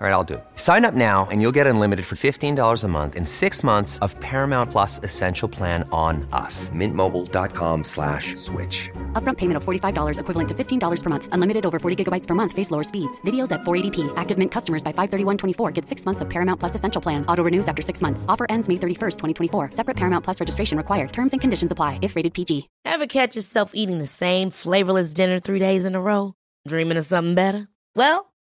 All right, I'll do it. Sign up now and you'll get unlimited for $15 a month in six months of Paramount Plus Essential Plan on us. Mintmobile.com slash switch. Upfront payment of $45 equivalent to $15 per month. Unlimited over 40 gigabytes per month. Face lower speeds. Videos at 480p. Active Mint customers by 531.24 get six months of Paramount Plus Essential Plan. Auto renews after six months. Offer ends May 31st, 2024. Separate Paramount Plus registration required. Terms and conditions apply if rated PG. Ever catch yourself eating the same flavorless dinner three days in a row? Dreaming of something better? Well,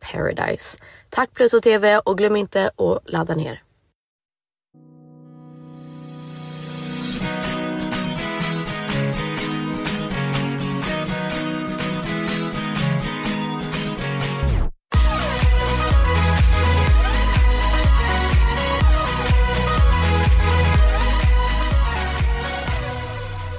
paradise. Tack Pluto TV och glöm inte att ladda ner.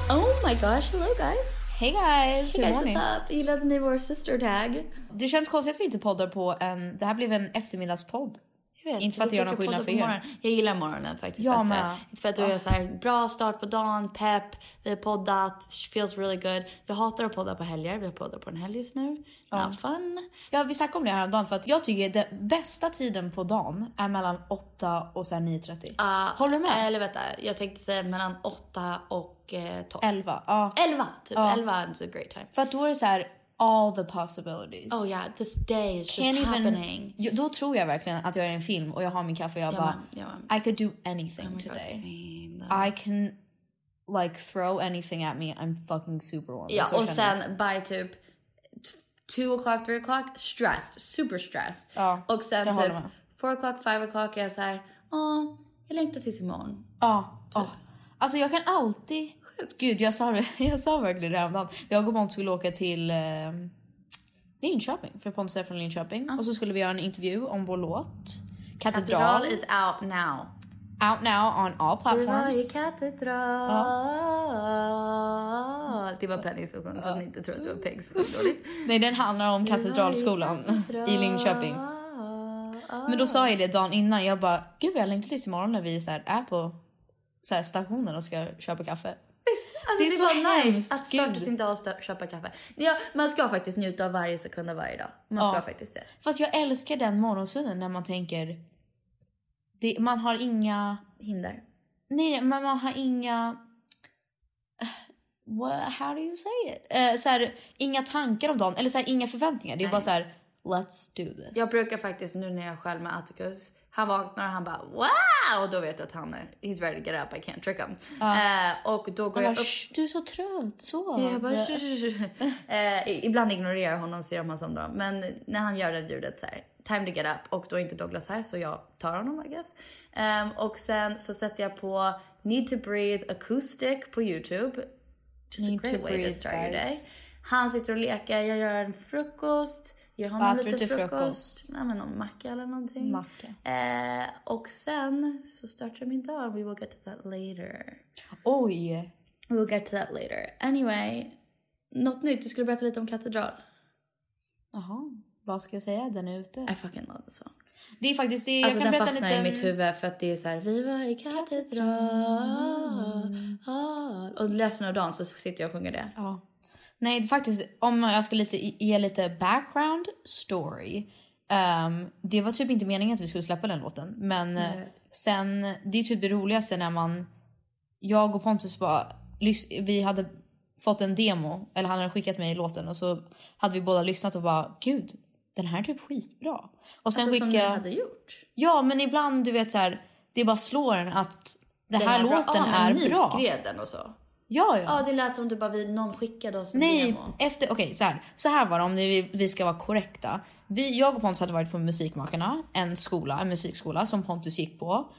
Oh my gosh, hello guys. Hej guys, hur Hey mår guys, ni? what's up? Gillade ni vår sister tag? Det känns konstigt att vi inte poddar på en... Det här blev en eftermiddagspodd. Jag vet, Inte för att det gör någon skillnad för er. morgonen. Jag gillar morgonen faktiskt Jag bättre. Inte för att du är så här, bra start på dagen, pepp, vi har poddat, feels really good. Jag hatar att podda på helger, vi har poddat på en helg just nu. Ja. fun. Ja, vi snackade om det här dagen för att jag tycker den bästa tiden på dagen är mellan 8 och sen 9.30. Ah, Håller du med? Eller vänta, jag tänkte säga mellan 8 och eh, 12. 11. Ja. 11, typ. Ja. 11 is a great time. För att då är det så här all the possibilities. Oh yeah, this day is just Can't even- happening. Jo, Då tror jag verkligen att jag är i en film och jag har min kaffe och jag Jag bara med. I could do anything Oh God, today. same. I can like throw anything at me. I'm fucking superwoman. Ja, och jag. sen by typ 2 o'clock, 3 o'clock, stressed, super stressed. Ja, och sen typ. 4 o'clock, 5 o'clock är jag så här, åh, jag längtar tills imorgon. Ja, ja. Alltså jag kan alltid... Gud, jag sa, jag sa verkligen det häromdagen. Jag och Måns skulle åka till eh, Linköping, för Pontus är från Linköping. Och så skulle vi göra en intervju om vår låt. Katedral. Katedral is out now. Out now on all Vi var i platforms. katedral. Det var Pennys version så att ni inte tror att det var Pegs som. Nej, den handlar om Katedralskolan i Linköping. Men då sa jag det dagen innan. Jag bara, gud jag längtar tills imorgon när vi så här, är på så här, stationen och ska köpa kaffe. Alltså, Det är det, så hemskt, nice att starta gud. sin dag och stö- köpa kaffe. Ja, man ska faktiskt njuta av varje sekund av varje dag. Man ska Ja. faktiskt det. Fast jag älskar den morgonsynen när man tänker... Det, man har inga... Hinder. Nej, men man har inga... What, how do you say it? Eh, så här, inga tankar om dagen, eller så här, inga förväntningar. Det är bara så här, let's do this. Jag brukar faktiskt nu när jag är själv med Atticus, han vaknar och han bara wow! Och då vet jag att han är, he's ready to get up, I can't trick him. Eh, och då går Jag jag bara, upp. "Shh, du är så trött, sov. Jag bara, eh, ibland ignorerar jag honom ser om han somnar. Men när han gör det ljudet så här, time to get up. Och då är inte Douglas här så jag tar honom I guess. Ehm, och sen så sätter jag på Need to breathe acoustic på Youtube. Just Need a great way to start your guys. day. Han sitter och leker, jag gör en frukost. Ger honom Vad lite frukost. frukost? Nej, men någon macka eller någonting. Macka. Eh, och sen så startar min dag. We will get to that later. Oj. We will get to that later. Anyway, något nytt. Du skulle berätta lite om katedral. Jaha, vad ska jag säga? Den är ute. I fucking love the song. Det är faktiskt det. Alltså jag kan den fastnar lite. i mitt huvud för att det är så här, vi var i katedral. Och resten av dagen så sitter jag och sjunger det. Ja. Nej, faktiskt om jag ska lite, ge lite background story. ehm, det var typ inte meningen att vi skulle släppa den låten. Men eh, sen, det är typ det roligaste när man, jag och Pontus bara, vi hade fått en demo, eller han hade skickat mig låten och så hade vi båda lyssnat och bara, gud, den här är typ skitbra. Och sen Alltså som skicka, ni hade gjort. ja men ibland du vet så här, det bara slår en att det Den här är bra. låten ah, men är bra. skrev den och så. Ja, ja. Ja, det lät som typ bara vi, någon skickade oss en Nej, demo. efter, okej så här. Så här var det om vi, vi ska vara korrekta. Vi, jag och Pontus hade varit på Musikmakarna, en skola, en musikskola som Pontus gick på.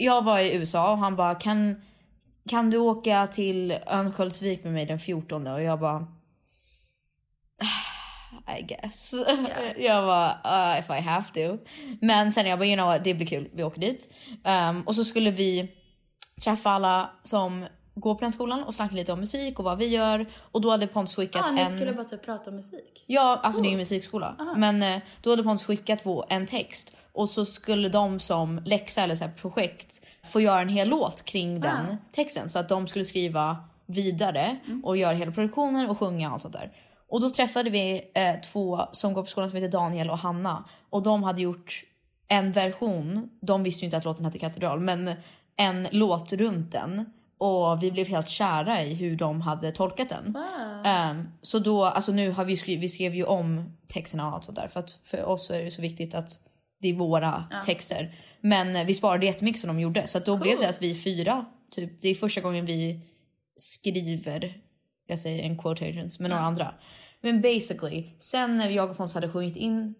Jag var i USA och han bara kan, kan du åka till Örnsköldsvik med mig den 14 och jag bara I guess. jag var uh, if I have to. Men sen jag bara you know det blir kul, vi åker dit. Um, och så skulle vi träffa alla som går på den skolan och snacka lite om musik och vad vi gör. Och då hade Pontus skickat ni en... skulle bara typ prata om musik. Ja, alltså det är ju musikskola. Men eh, då hade Pontus skickat en text och så skulle de som läxa eller så projekt få göra en hel låt kring den texten. Så att de skulle skriva vidare och göra hela produktionen och sjunga och allt sånt där. Och då träffade vi eh, två som går på skolan som heter Daniel och Hanna. Och de hade gjort en version, de visste ju inte att låten hette Katedral, men en låt runt den. Och vi blev helt kära i hur de hade tolkat den. Ehm, så då, alltså nu har vi skrivit, vi skrev ju om texterna och allt sånt där. För att för oss är det så viktigt att det är våra texter. Men eh, vi sparade jättemycket som de gjorde. Så då blev det att vi fyra, typ, det är första gången vi skriver, jag säger en quotations, med några andra. Men basically, sen när jag och Pontus hade sjungit in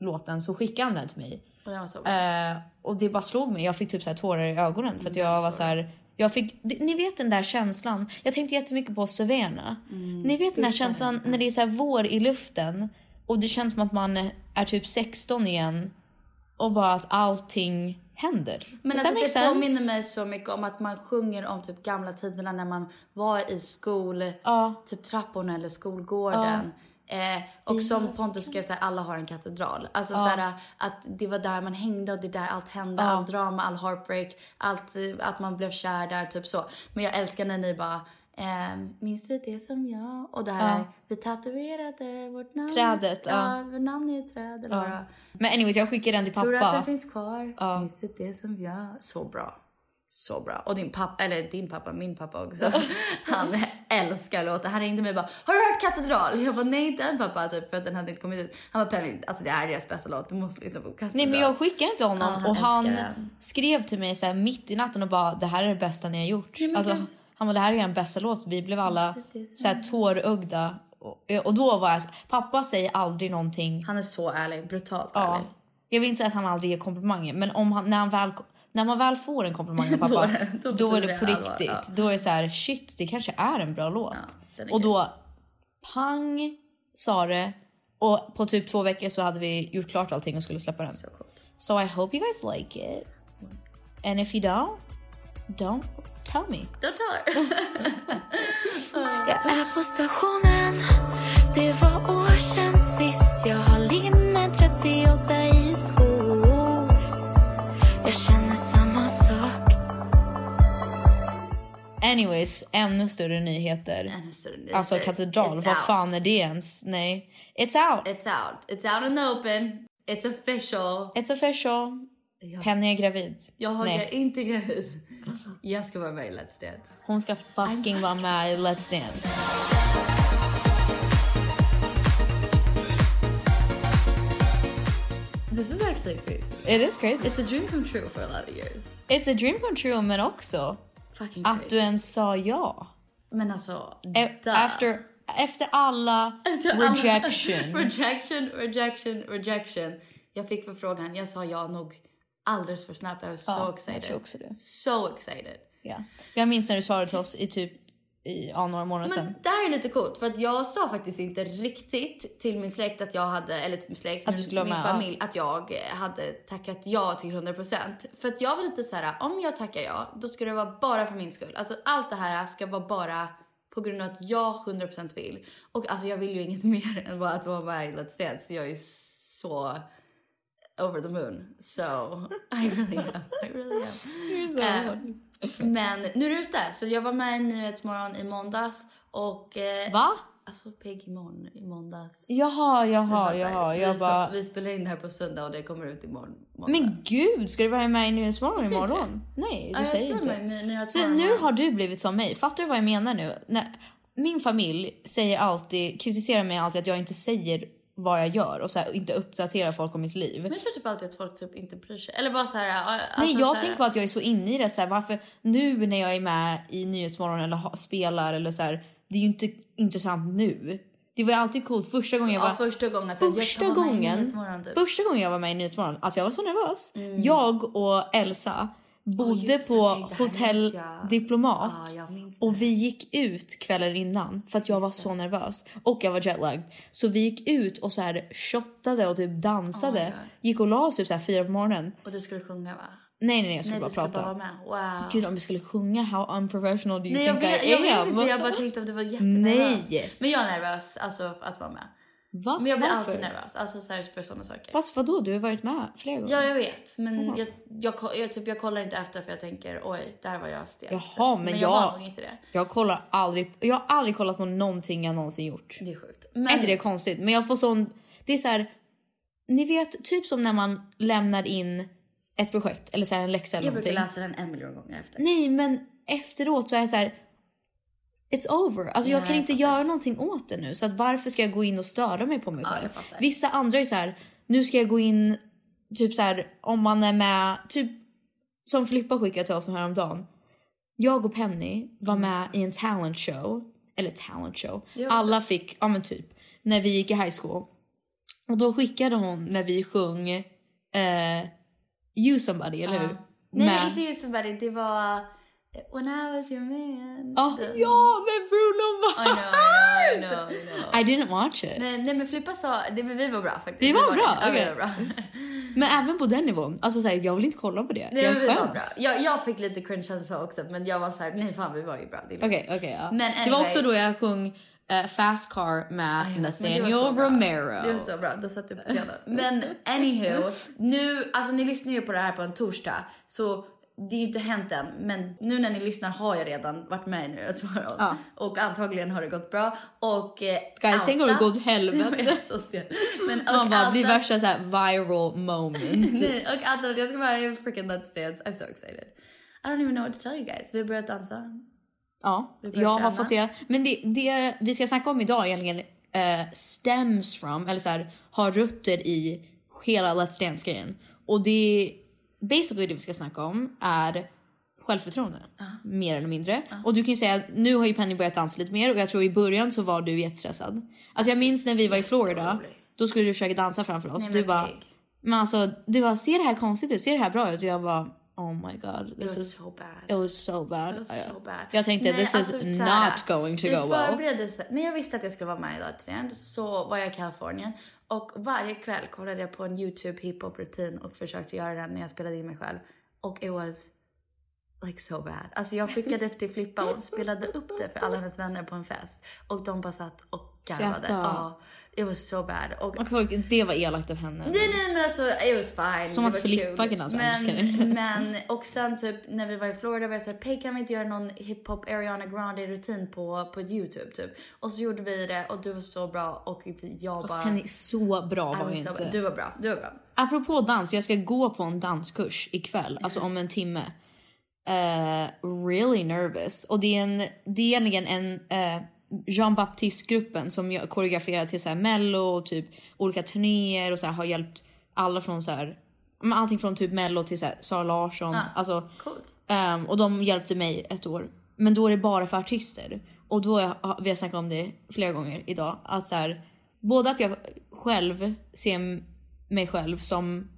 låten så skickade han den till mig. Och Eh, och det bara slog mig. Jag fick typ så här tårar i ögonen för att jag var så här. Jag fick, ni vet den där känslan. Jag tänkte jättemycket på Saverna. Ni vet den där känslan när det är så vår i luften och det känns som att man är typ 16 igen och bara att allting händer. Men alltså, det sense? påminner mig så mycket om att man sjunger om typ gamla tiderna när man var i skol, Ja. typ trapporna eller skolgården. Eh, och som Pontus skrev, såhär, alla har en katedral. Alltså såhär, att det var där man hängde och det är där allt hände. All drama, all heartbreak, allt, eh, att man blev kär där, typ så. Men jag älskar när ni bara ehm, minns du det som jag? Och det här, Ja. vi tatuerade vårt namn. Trädet, ja. ja. vårt namn är ett träd. Eller vad? Men anyways, jag skickade den till Tror du att pappa. den finns kvar? Minns du det som jag? Så bra. Så bra. Och din pappa, eller din pappa, min pappa också. Han älskar låten. Han ringde mig och bara, har du hört Katedral? Jag bara, nej inte än pappa, typ, för att den hade inte kommit ut. Han bara, Penny, alltså det är deras bästa låt, du måste lyssna på Katedral. Nej men jag skickade till honom Ja, han och han den. skrev till mig så här mitt i natten och bara det här är det bästa ni har gjort. men alltså, han bara det här är den bästa låt. Vi blev alla så här tårögda. Och, och då var jag pappa säger aldrig någonting. Han är så ärlig, brutalt Ja. ärlig. Jag vill inte säga att han aldrig ger komplimanger men om han, när, han väl, när man väl får en komplimang av pappa Då är det- då då, är det på riktigt. ja. Då är det så här shit det kanske är en bra låt. är och då pang sa det och på typ två veckor så hade vi gjort klart allting och skulle släppa den. Så coolt. So I hope you guys like it. And if you don't, don't tell me. Don't tell her. Jag är på stationen Det var år sedan Anyways, ännu större nyheter. Ännu större nyheter. Alltså katedral, It's vad fan out. är det ens? Nej. It's out. It's out. It's out in the open. It's official. It's official. Penny är gravid. Jag har Nej, inte gravid. Jag ska vara med i Let's Dance. hon ska fucking vara med i Let's Dance. This is actually crazy. It is crazy. It's a dream come true for a lot of years. It's a dream come true men också Fucking att crazy. du ens sa ja. Men alltså, E- duh. Efter, efter alla Efter alla- rejection. rejection, rejection, rejection. Jag fick förfrågan, jag sa ja nog alldeles för snabbt. I was so Ja, excited. jag tror också det. So excited. Ja. Jag minns när du det till oss i typ i, ja, några månader sedan. Men det här är lite coolt för att jag sa faktiskt inte riktigt till min släkt att jag hade, eller till min släkt, Att min, min med, ja. familj, att jag hade tackat ja till 100%. För att jag var lite så här: om jag tackar ja, då ska det vara bara för min skull. Alltså allt det här ska vara bara på grund av att jag 100% vill. Och alltså jag vill ju inget mer än bara att vara med i Let's Dance. Jag är så over the moon. So I really am. I really am. Eh, men nu är det ute. Så jag var med i Nyhetsmorgon i måndags och... Eh, Va? Alltså Peg imorgon, i måndags. Jaha, jaha, jaha. vi, Jag får- bara... vi spelar in det här på söndag och det kommer ut imorgon. måndag. Men gud, ska du vara med i Nyhetsmorgon säger inte imorgon? Nej, du Ja, säger inte. med Så nu imorgon. har du blivit som mig. Fattar du vad jag menar nu? När, min familj säger alltid, kritiserar mig alltid att jag inte säger vad jag gör och så här, inte uppdaterar folk om mitt liv. Men jag tror typ alltid att folk typ inte bryr sig. Eller bara så här... Alltså, Nej, så jag här, tänker på att jag är så inne i det. Så här, varför nu när jag är med i Nyhetsmorgon eller ha, spelar eller så här, det är ju inte intressant nu. Det var alltid coolt första gången jag var... Ja, första gången. Så Första jag gången, typ. första gången jag var med i Nyhetsmorgon, alltså jag var så nervös. Jag och Elsa bodde det, på det hotell jag. Diplomat jag minns och vi gick ut kvällen innan för att jag var så nervös och jag var jetlagd. Så vi gick ut och så här shottade och typ dansade. Oh gick och la oss typ så här fyra på morgonen. Och du skulle sjunga va? Nej nej nej jag skulle Nej, bara prata. bara med. Wow. Gud om vi skulle sjunga How unprofessional do you Nej, jag think vet, I jag vet am? inte. Jag bara tänkte om du var jättenervös. Nej. Men jag är nervös alltså att vara med. Va? Men jag blir Varför? alltid nervös. Alltså så här, för sådana saker. Fast vadå, du har varit med flera gånger. Ja, jag vet. Men jag, jag, jag, typ, jag kollar inte efter för jag tänker oj, där var jag stel. Jaha, typ. men jag jag- var nog inte det. Jag kollar aldrig, jag har aldrig kollat på någonting jag någonsin gjort. Det är sjukt. Är inte det konstigt? Men jag får sån, det är så här, ni vet typ som när man lämnar in ett projekt eller så här en läxa eller jag brukar någonting. läsa den en miljon gånger efter. Nej men efteråt så är jag så här. It's over. Alltså jag Ja, kan inte göra någonting åt det nu. Så att varför ska jag gå in och störa mig på mig Ja, själv? fattar. Vissa andra är så här. Nu ska jag gå in, typ så här om man är med, typ som Filippa skickade till oss häromdagen. Jag och Penny var med i en talent show. Eller talent show. Alla fick, ja men typ. När vi gick i high school. Och då skickade hon när vi sjöng eh, You somebody, eller hur? Nej, Med- nej, inte just somebody. Det var When I was your man. Ja, Den- ja med Bruno I know, I know, I know, I know. I didn't watch it. Men, nej men Filippa sa, det, vi var bra faktiskt. Vi var bra, Ja, vi okej. var bra. Men även på den nivån. Alltså så här, jag vill inte kolla på det. Nej, jag var bra. skäms. Jag, jag fick lite cringe-känsla också men jag var så här, nej fan vi var ju bra. Det. Okej, okej. ja. Men Det var anyway- också då jag sjöng eh, Fast Car med det var Nathaniel bra. Romero. Det var så bra, då satt du på pianot. Men anywho, nu, alltså ni lyssnar ju på det här på en torsdag så det är ju inte hänt än, men nu när ni lyssnar har jag redan varit med i Nyhetsmorgon. Ja. Och antagligen har det gått bra. Och eh, Guys, tänk om det går åt helvete. Jag. Men, och Man bara blir värsta så viral moment. Nej, och outat, jag ska vara i freaking Let's Dance. I'm so excited. I don't even know what to tell you guys. Vi har börjat dansa. Ja, jag har träna. fått det. Men det, det vi ska snacka om idag egentligen eh, stems from, eller så här, har rötter i hela Let's Dance-grejen. Och det, basically det vi ska snacka om är självförtroende. Mer eller mindre. Och du kan ju säga, nu har ju Penny börjat dansa lite mer och jag tror i början så var du jättestressad. Alltså jag minns när vi var i Florida, då skulle du försöka dansa framför oss. Nej, du bara, pig. men alltså du bara, ser det här konstigt ut? Ser det här bra ut? Och jag bara, oh my god. It This was is, so bad. it was so bad. It was so bad. Jag tänkte, Nej, this alltså, is så här, not going to go well. När jag visste att jag skulle vara med i Dance så var jag i Kalifornien. Och varje kväll kollade jag på en YouTube hiphop-rutin och försökte göra den när jag spelade in mig själv. Och it was like so bad. Alltså jag skickade efter Flippa och spelade upp det för alla hennes vänner på en fest. Och de bara satt och garvade. Ja, it was so bad. Och Och det var elakt av henne. Nej, nej, men alltså it was fine. Som att Filippa kan kidding. Men, men, och sen typ när vi var i Florida var jag såhär, Pej kan vi inte göra någon hiphop Ariana Grande rutin på, på YouTube typ? Och så gjorde vi det och du var så bra och jag Fast bara... Penny, så bra var so inte. bra. Du var bra, du var bra. Apropå dans, jag ska gå på en danskurs ikväll, alltså om en timme. Eh, really nervous. Och det är, en, det är egentligen en uh, Jean Baptiste-gruppen som jag koreograferar till så här mello och typ olika turnéer och så här, har hjälpt alla från så här, allting från typ mello till så här, Sara Larsson. Alltså, Coolt. Ehm, och de hjälpte mig ett år. Men då är det bara för artister. Och då, är, vi har snackat om det flera gånger idag, att så här, både att jag själv ser mig själv som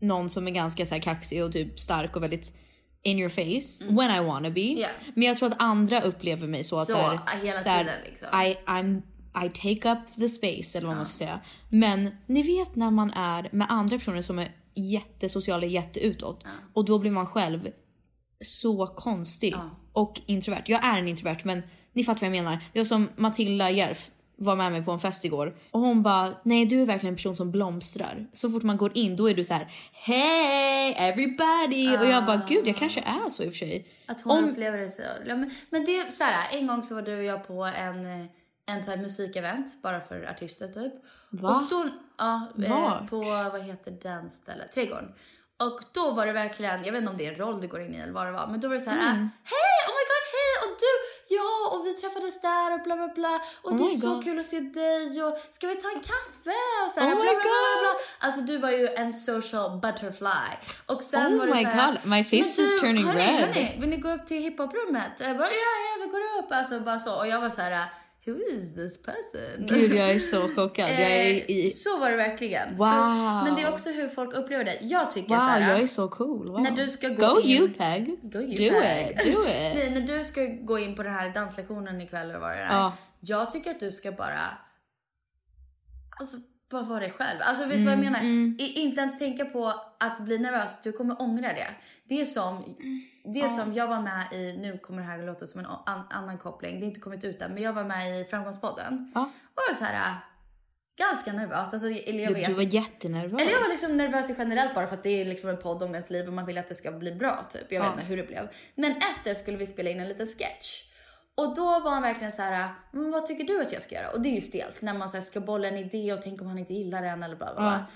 någon som är ganska så här kaxig och typ stark och väldigt in your face when I wanna be. Ja. Men jag tror att andra upplever mig så att Så, så här, hela så här, tiden, liksom. I, I'm, I take up the space eller vad man ska säga. Men ni vet när man är med andra personer som är jättesociala, jätteutåt och då blir man själv så konstig och introvert. Jag är en introvert men ni fattar vad jag menar. Det var som Matilda Järf var med mig på en fest igår och hon bara nej du är verkligen en person som blomstrar. Så fort man går in då är du så här hey everybody och jag bara gud jag kanske är så i och för sig. Att hon Om- upplever det så. Ja, men, men det är så här, en gång så var du och jag på en, eh, en så här musikevent bara för artister typ. Va? Och då, ja, eh, Vart? på vad heter den stället? Trädgården. Och då var det verkligen, jag vet inte om det är en roll du går in i eller vad det var, men då var det så här, Mm. hej, oh my god, hej, och du, ja, och vi träffades där och bla bla bla, och Oh det är my så God. kul att se dig och ska vi ta en kaffe? Och så här, Oh bla, bla, bla, bla. God. Alltså du var ju en social butterfly. Och sen Oh var det my så här, God, my face "Men is du, turning hörni, red." Hörni, vill ni gå upp till hiphoprummet? Ja, ja, vi går upp. Alltså bara så. Och jag var så här, who is this person? Gud jag är så chockad. Jag är i... Eh, Så var det verkligen. Wow. Så, men det är också hur folk upplever det. Jag tycker Wow, så här, jag är så cool. Wow. När du ska gå Go in- you Peg. Go you, do Peg. it, do it. Nej, när du ska gå in på den här danslektionen ikväll eller vad det är. Ja. Jag tycker att du ska bara, alltså bara vara dig själv. Alltså vet du Mm, vad jag menar? I, inte ens tänka på att bli nervös. Du kommer ångra det. Det är som, det är som jag var med i, nu kommer det här låta som en an, annan koppling. Det har inte kommit ut än. Men jag var med i Framgångspodden. Ja. Och jag var så här, äh, ganska nervös. Alltså, eller jag Du, vet. du var jättenervös. Eller jag var liksom nervös generellt bara för att det är liksom en podd om ens liv och man vill att det ska bli bra typ. Jag vet inte hur det blev. Men efter skulle vi spela in en liten sketch. Och då var han verkligen så här, men vad tycker du att jag ska göra? Och det är ju stelt när man så här, ska bolla en idé och tänka om han inte gillar den eller bla bla bla.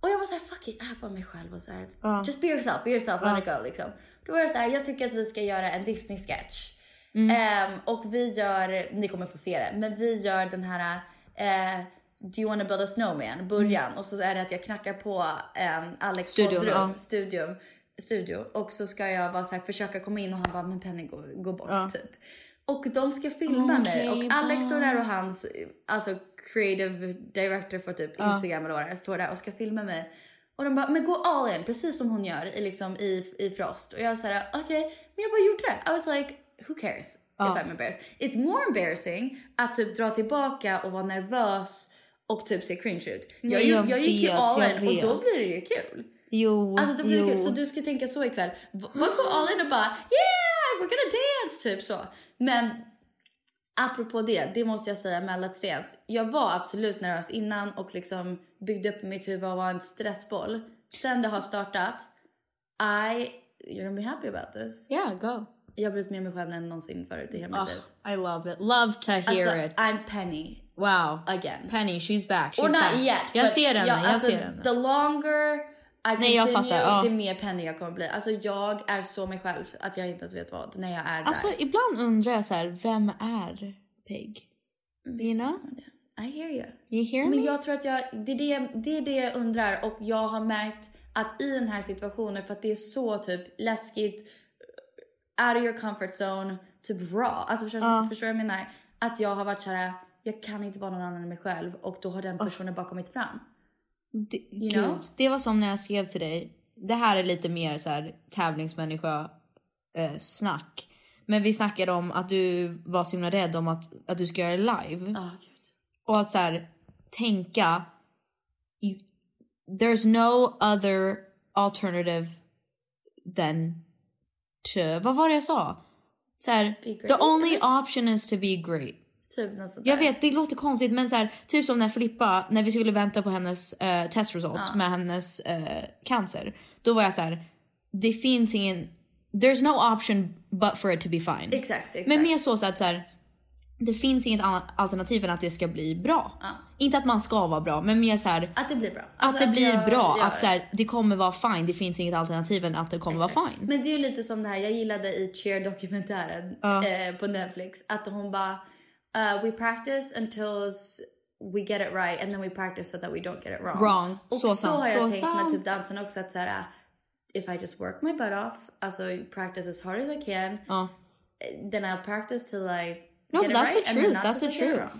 Och jag var så här, fuck it, bara mig själv och så här, just be yourself, be yourself, let it go liksom. Då var jag så här, jag tycker att vi ska göra en Disney-sketch. Ehm, och vi gör, ni kommer få se det, men vi gör den här eh, Do you wanna build a snowman? Början. Och så är det att jag knackar på um, Alex Studion, ja. studium, studio. Och så ska jag bara så här, försöka komma in och han bara, men Penny gå, gå bort typ. Och de ska filma mig Okej, och Alex står där och hans alltså creative director för typ Instagram eller vad det står där och ska filma mig. Och de bara, men gå all in, precis som hon gör i, liksom, i, i Frost. Och jag såhär, okej, men jag bara gjorde det. I was like, who cares if I'm embarrassed? It's more embarrassing att typ dra tillbaka och vara nervös och typ se cringe ut. Nej, jag, jag jag gick ju all in och då blir det ju kul. Jo, Alltså då blir det jo. kul. Så du ska tänka så ikväll. Bara gå all in och bara yeah, we're gonna dance, typ så. Men apropå det, det måste jag säga med Let's Dance. Jag var absolut nervös innan och liksom byggde upp mitt huvud och var en stressboll. Sen det har startat, I, you're gonna be happy about this. Yeah, go. Jag har blivit mer mig själv än någonsin förut i hela mitt liv. Oh, I love it. Love to hear Alltså, it. I'm Penny wow. again. Penny, she's back. She's Or not back. yet. Jag ser ja, jag alltså, ser. The longer Nej, jag fattar, ja. det mer Penny jag kommer bli. Alltså jag är så mig själv att jag inte ens vet vad när jag är Alltså där. ibland undrar jag så här, vem är Peg? You know? I hear you. You hear Men me? jag tror att jag, det är det, det är det jag undrar och jag har märkt att i den här situationen för att det är så typ läskigt, out of your comfort zone, typ raw. Alltså förstår, förstår du vad jag menar? Att jag har varit så här, jag kan inte vara någon annan än mig själv och då har den personen bara kommit fram. Det, You gud, know? det var som när jag skrev till dig. Det här är lite mer så här tävlingsmänniska eh, snack. Men vi snackade om att du var så himla rädd om att, att du ska göra det live. Gud. Och att så här, tänka... You, there's no other alternative than to... Vad var det jag sa? Så här, the only option is to be great. Typ Jag vet, det låter konstigt men så här, typ som när Filippa, när vi skulle vänta på hennes eh, test results med hennes eh, cancer. Då var jag så här, det finns ingen, there's no option but for it to be fine. Exakt, exakt. Men mer så, så att så här, det finns inget annat alternativ än att det ska bli bra. Inte att man ska vara bra, men mer så här, Att det blir bra. att Alltså det blir jag- bra. jag- Att så här, det kommer vara fine. Det finns inget alternativ än att det kommer vara fine. Men det är ju lite som det här, jag gillade i Cheer-dokumentären eh, på Netflix att hon bara uh, we practice until we get it right and then we practice so that we don't get it wrong. Wrong. Och Så så, har jag så tänkt med typ dansen också att såhär if I just work my butt off, alltså practice as hard as I can, Ja. then I'll practice till I No, get it that's right the truth. That's the truth.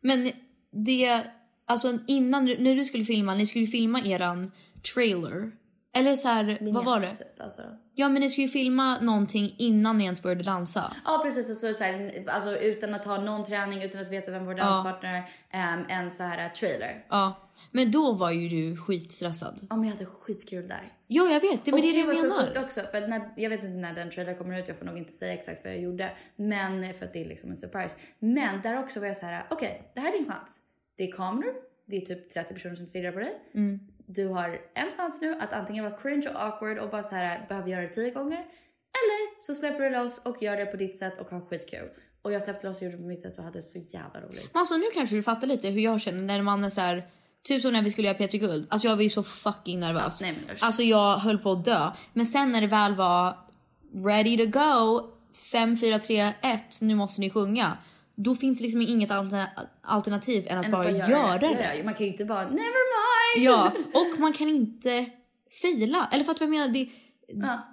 Men det, alltså innan, när du skulle filma, ni skulle filma eran trailer. Eller så här, vad var det? Typ, alltså. Ja men ni skulle ju filma någonting innan ni ens började dansa. Ja precis, och så, här, alltså, utan att ha någon träning, utan att veta vem vår danspartner är, um, en så här trailer. Ja. Men då var ju du skitstressad. Ja men jag hade skitkul där. Ja jag vet, det, men det är det det var jag så menar. sjukt också för när, jag vet inte när den trailern kommer ut, jag får nog inte säga exakt vad jag gjorde. Men för att det är liksom en surprise. Men där också var jag så här: okej det här är din chans. Det är kameror, det är typ 30 personer som stirrar på dig. Mm. Du har en chans nu att antingen vara cringe och awkward och bara så här behöver göra det tio gånger. Eller så släpper du loss och gör det på ditt sätt och har skitkul. Och jag släppte loss och gjorde det på mitt sätt och hade så jävla roligt. Alltså nu kanske du fattar lite hur jag känner när man är så här. Typ som när vi skulle göra Petri Guld. Alltså jag var ju så fucking nervös. Nej, men alltså jag höll på att dö. Men sen när det väl var ready to go, 5, 4, 3, 1, nu måste ni sjunga. Då finns det liksom inget alterna- alternativ än att Än bara, att göra det. Ja, ja, man kan ju inte bara never mind. Ja, och man kan inte fila. Eller du vad jag menar? Det,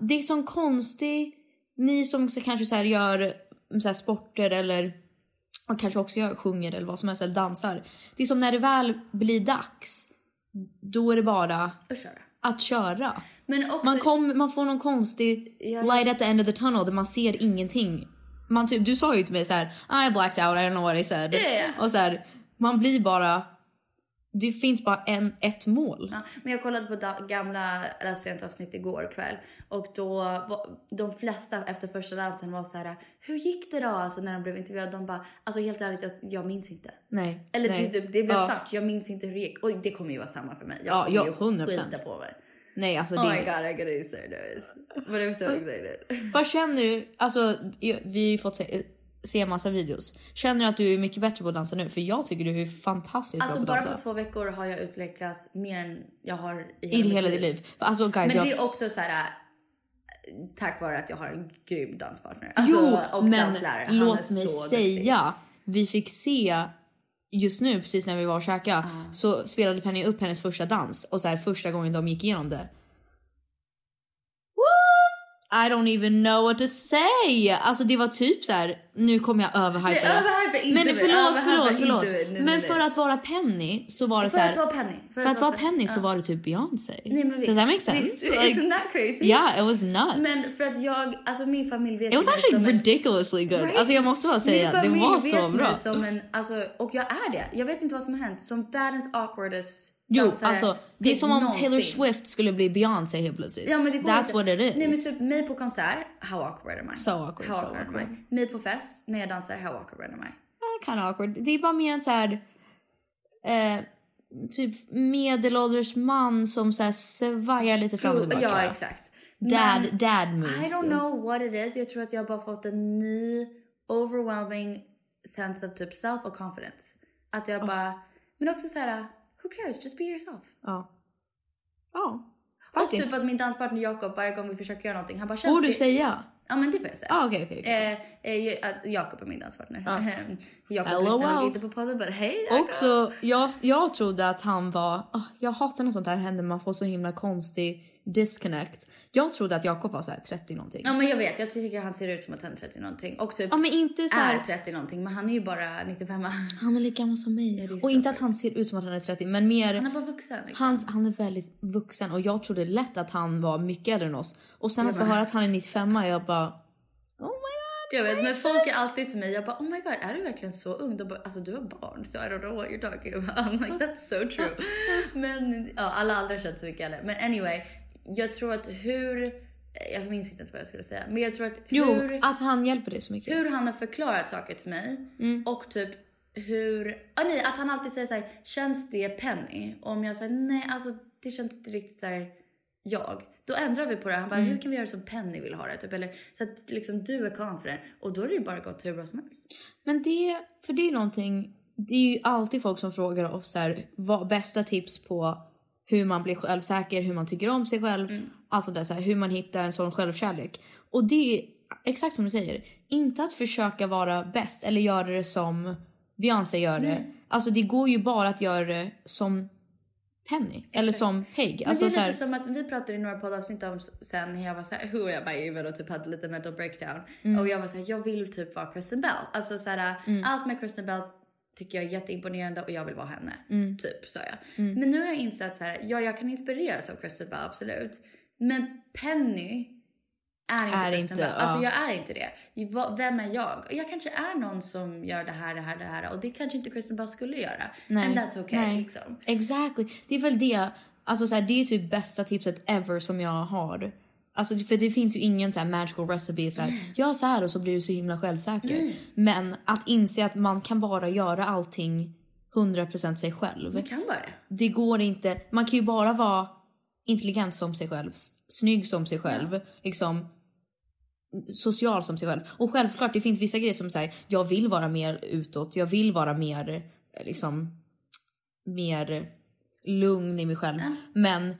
det är sån konstig... Ni som så kanske så gör så här sporter eller och kanske också gör, sjunger eller vad som helst eller dansar. Det är som när det väl blir dags, då är det bara Och köra. att köra. Också, Man, kom, man får någon konstig Ja, light at the end of the tunnel där man ser ingenting. Man typ, du sa ju till mig så här, I blacked out, I don't know what I said. Yeah. Och så här, man blir bara... Det finns bara en, ett mål. Ja, men jag kollade på gamla sent avsnitt igår kväll och då var de flesta efter första dansen var så här hur gick det då? Alltså när de blev intervjuade de bara alltså helt ärligt jag, jag minns inte. Nej. Eller nej. det, det blev ja. svart, jag minns inte hur det gick. Och det kommer ju vara samma för mig. Jag Ja, ja, ju 100%. skita på mig. Nej, alltså Oh det... my god, I'm gonna be so nervous. But I'm so excited. Vad känner du? Alltså, vi har ju fått se, se massa videos. Känner du att du är mycket bättre på att dansa nu? För jag tycker du är fantastiskt Alltså bra på bara att på dansa. två veckor har jag utvecklats mer än jag har i I mitt hela ditt liv. För Alltså guys, Men jag... det är också så här äh, tack vare att jag har en grym danspartner. Alltså, jo, och men danslärare. Han låt mig säga. Vi fick se just nu, precis när vi var och käkade, så spelade Penny upp hennes första dans. Och så här, första gången de gick igenom det. I don't even know what to say! Alltså det var typ så här. nu kommer jag överhypa överhypa Men mig, förlåt, överhypa förlåt, förlåt. mig. Nej, Men för att vara Penny så var det För så här. att vara Penny. För att vara Penny så var det typ Beyoncé. Nej, men Does that make sense? visst. Like, Isn't that crazy? yeah, it was nuts. Men för att jag, alltså min familj vet It was mig actually som en- ridiculously good. Right? Alltså jag måste bara säga, Min det familj var vet så mig bra. Som en, alltså, och jag är det. Jag vet inte vad som har hänt. Som världens awkwardest Jo, alltså det är som om någonsin. Taylor Swift skulle bli Beyoncé helt plötsligt. Ja, men det går That's inte. what it is. Nej men typ mig på konsert, how awkward am I? So awkward, how so awkward, awkward. am I? Mig på fest, när jag dansar, how awkward am I? Eh, kind of awkward. Det är bara mer en så här... Eh, typ medelålders man som så här svajar lite fram och tillbaka. Ja exakt. Dad, Men- dad moves. I don't know what it is. Jag tror att jag bara fått en ny overwhelming sense of typ self och confidence. Att jag bara, men också så här, who cares, just be yourself. Ja. Ja. Och Faktiskt. typ att min danspartner Jakob varje gång vi försöker göra någonting, han bara känns Får du säga? Ja men det får jag säga. Ah, okej, okej, okej. Eh, eh, Jakob är min danspartner. Ja. Jakob LOL. lyssnar nog inte på podden men hej Jakob. Också, jag, jag trodde att han var... ah, jag hatar när sånt här händer, man får så himla konstig disconnect. Jag trodde att Jakob var så här 30 någonting. Ja men jag vet, jag tycker han ser ut som att han är 30 någonting. Och typ Ja, men inte så här- är 30 någonting men han är ju bara 95. Han är lika gammal som mig. och inte att han ser ut som att han är 30, men mer... Han är bara vuxen liksom. Han, han är väldigt vuxen och jag trodde lätt att han var mycket äldre än oss. Och sen Jag att få höra att han är 95 jag bara... Oh Jag vet men folk är alltid till mig, jag bara oh my god är du verkligen så ung? De bara, alltså du har barn så I don't know what you're talking about. I'm like that's so true. men ja, alla andra känns så mycket äldre. Men anyway, jag tror att hur, jag minns inte vad jag skulle säga, men jag tror att Jo, hur, att han hjälper dig så mycket. hur han har förklarat saker till mig och typ hur, ah, nej att han alltid säger så här, känns det Penny? Och om jag säger nej alltså det känns inte riktigt så här jag. Då ändrar vi på det. Han bara, hur kan vi göra som Penny vill ha det? Typ, eller, så att liksom du är confident. Och då är det ju bara gått hur bra som helst. Men det, för det är någonting, det är ju alltid folk som frågar oss så här, vad bästa tips på hur man blir självsäker, hur man tycker om sig själv, alltså det, så här, hur man hittar en sån självkärlek. Och det är exakt som du säger, inte att försöka vara bäst eller göra det som Beyoncé gör det. Alltså det går ju bara att göra det som Penny. Eller som Peg. Men Alltså, det är så här, lite som att vi pratade i några poddavsnitt om sen när jag var såhär, hur jag bara given och typ hade lite mental breakdown. Mm. Och jag var såhär, jag vill typ vara Kristen Bell. Alltså såhär, allt med Kristen Bell tycker jag är jätteimponerande och jag vill vara henne. Mm. Typ sa jag. Men nu har jag insett så här, ja jag kan inspireras av Kristen Bell absolut. Men Penny är inte Är Kristen inte, Bell. Alltså ja. jag är inte det. Vem är jag? Jag kanske är någon som gör det här, det här, det här och det kanske inte Kristen Bell skulle göra. And that's okay Nej. liksom. Exactly. Det är väl det. Alltså så här, det är typ bästa tipset ever som jag har. Alltså för det finns ju ingen så här magical recipe så här, gör så här och så blir du så himla självsäker. Men att inse att man kan bara göra allting 100% sig själv. Det kan vara det. Går inte. Man kan ju bara vara intelligent som sig själv, snygg som sig själv, liksom social som sig själv. Och självklart, det finns vissa grejer som säger jag vill vara mer utåt, jag vill vara mer eh, liksom mer lugn i mig själv. Men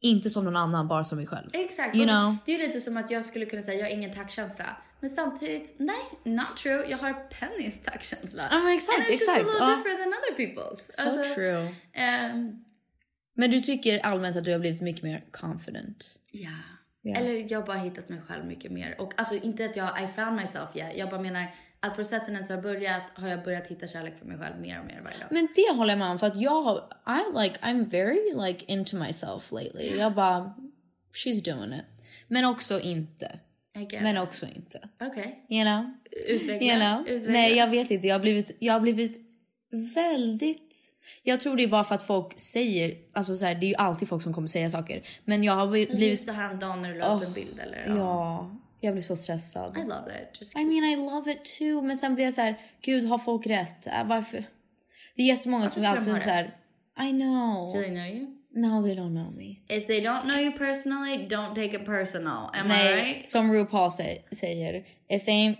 inte som någon annan, bara som mig själv. Exakt. You know? Det är ju lite som att jag skulle kunna säga jag har ingen taktkänsla. Men samtidigt, nej, not true. Jag har Pennys taktkänsla. Ja, men exakt, And it's exakt. just a little different than other people's. So true. ehm, Men du tycker allmänt att du har blivit mycket mer confident? ja. Ja. Eller jag har bara hittat mig själv mycket mer. Och alltså inte att jag I found myself yet. Jag bara menar att processen ens har börjat har jag börjat hitta kärlek för mig själv mer och mer varje dag. Men det håller jag med om för att jag har, I like, I'm very like into myself lately. Jag bara, she's doing it. Men också inte. Men it. också inte. Okej. You know? Utveckla. You know? Utveckla. Nej, jag vet inte. Jag har blivit, jag har blivit väldigt... Jag tror det är bara för att folk säger, alltså så här, det är ju alltid folk som kommer säga saker. Men jag har blivit, Just det dagen när du la upp en bild eller? ja, jag blir så stressad. I love it. Just I mean I love it too. Men sen blir jag så här, gud har folk rätt? Äh, Varför? Det är jättemånga som Varför de alltid så här, I know. Do they know you? No, they don't know me. If they don't know you personally, don't take it personal. Am I Nej, right? som RuPaul säger, if they ain't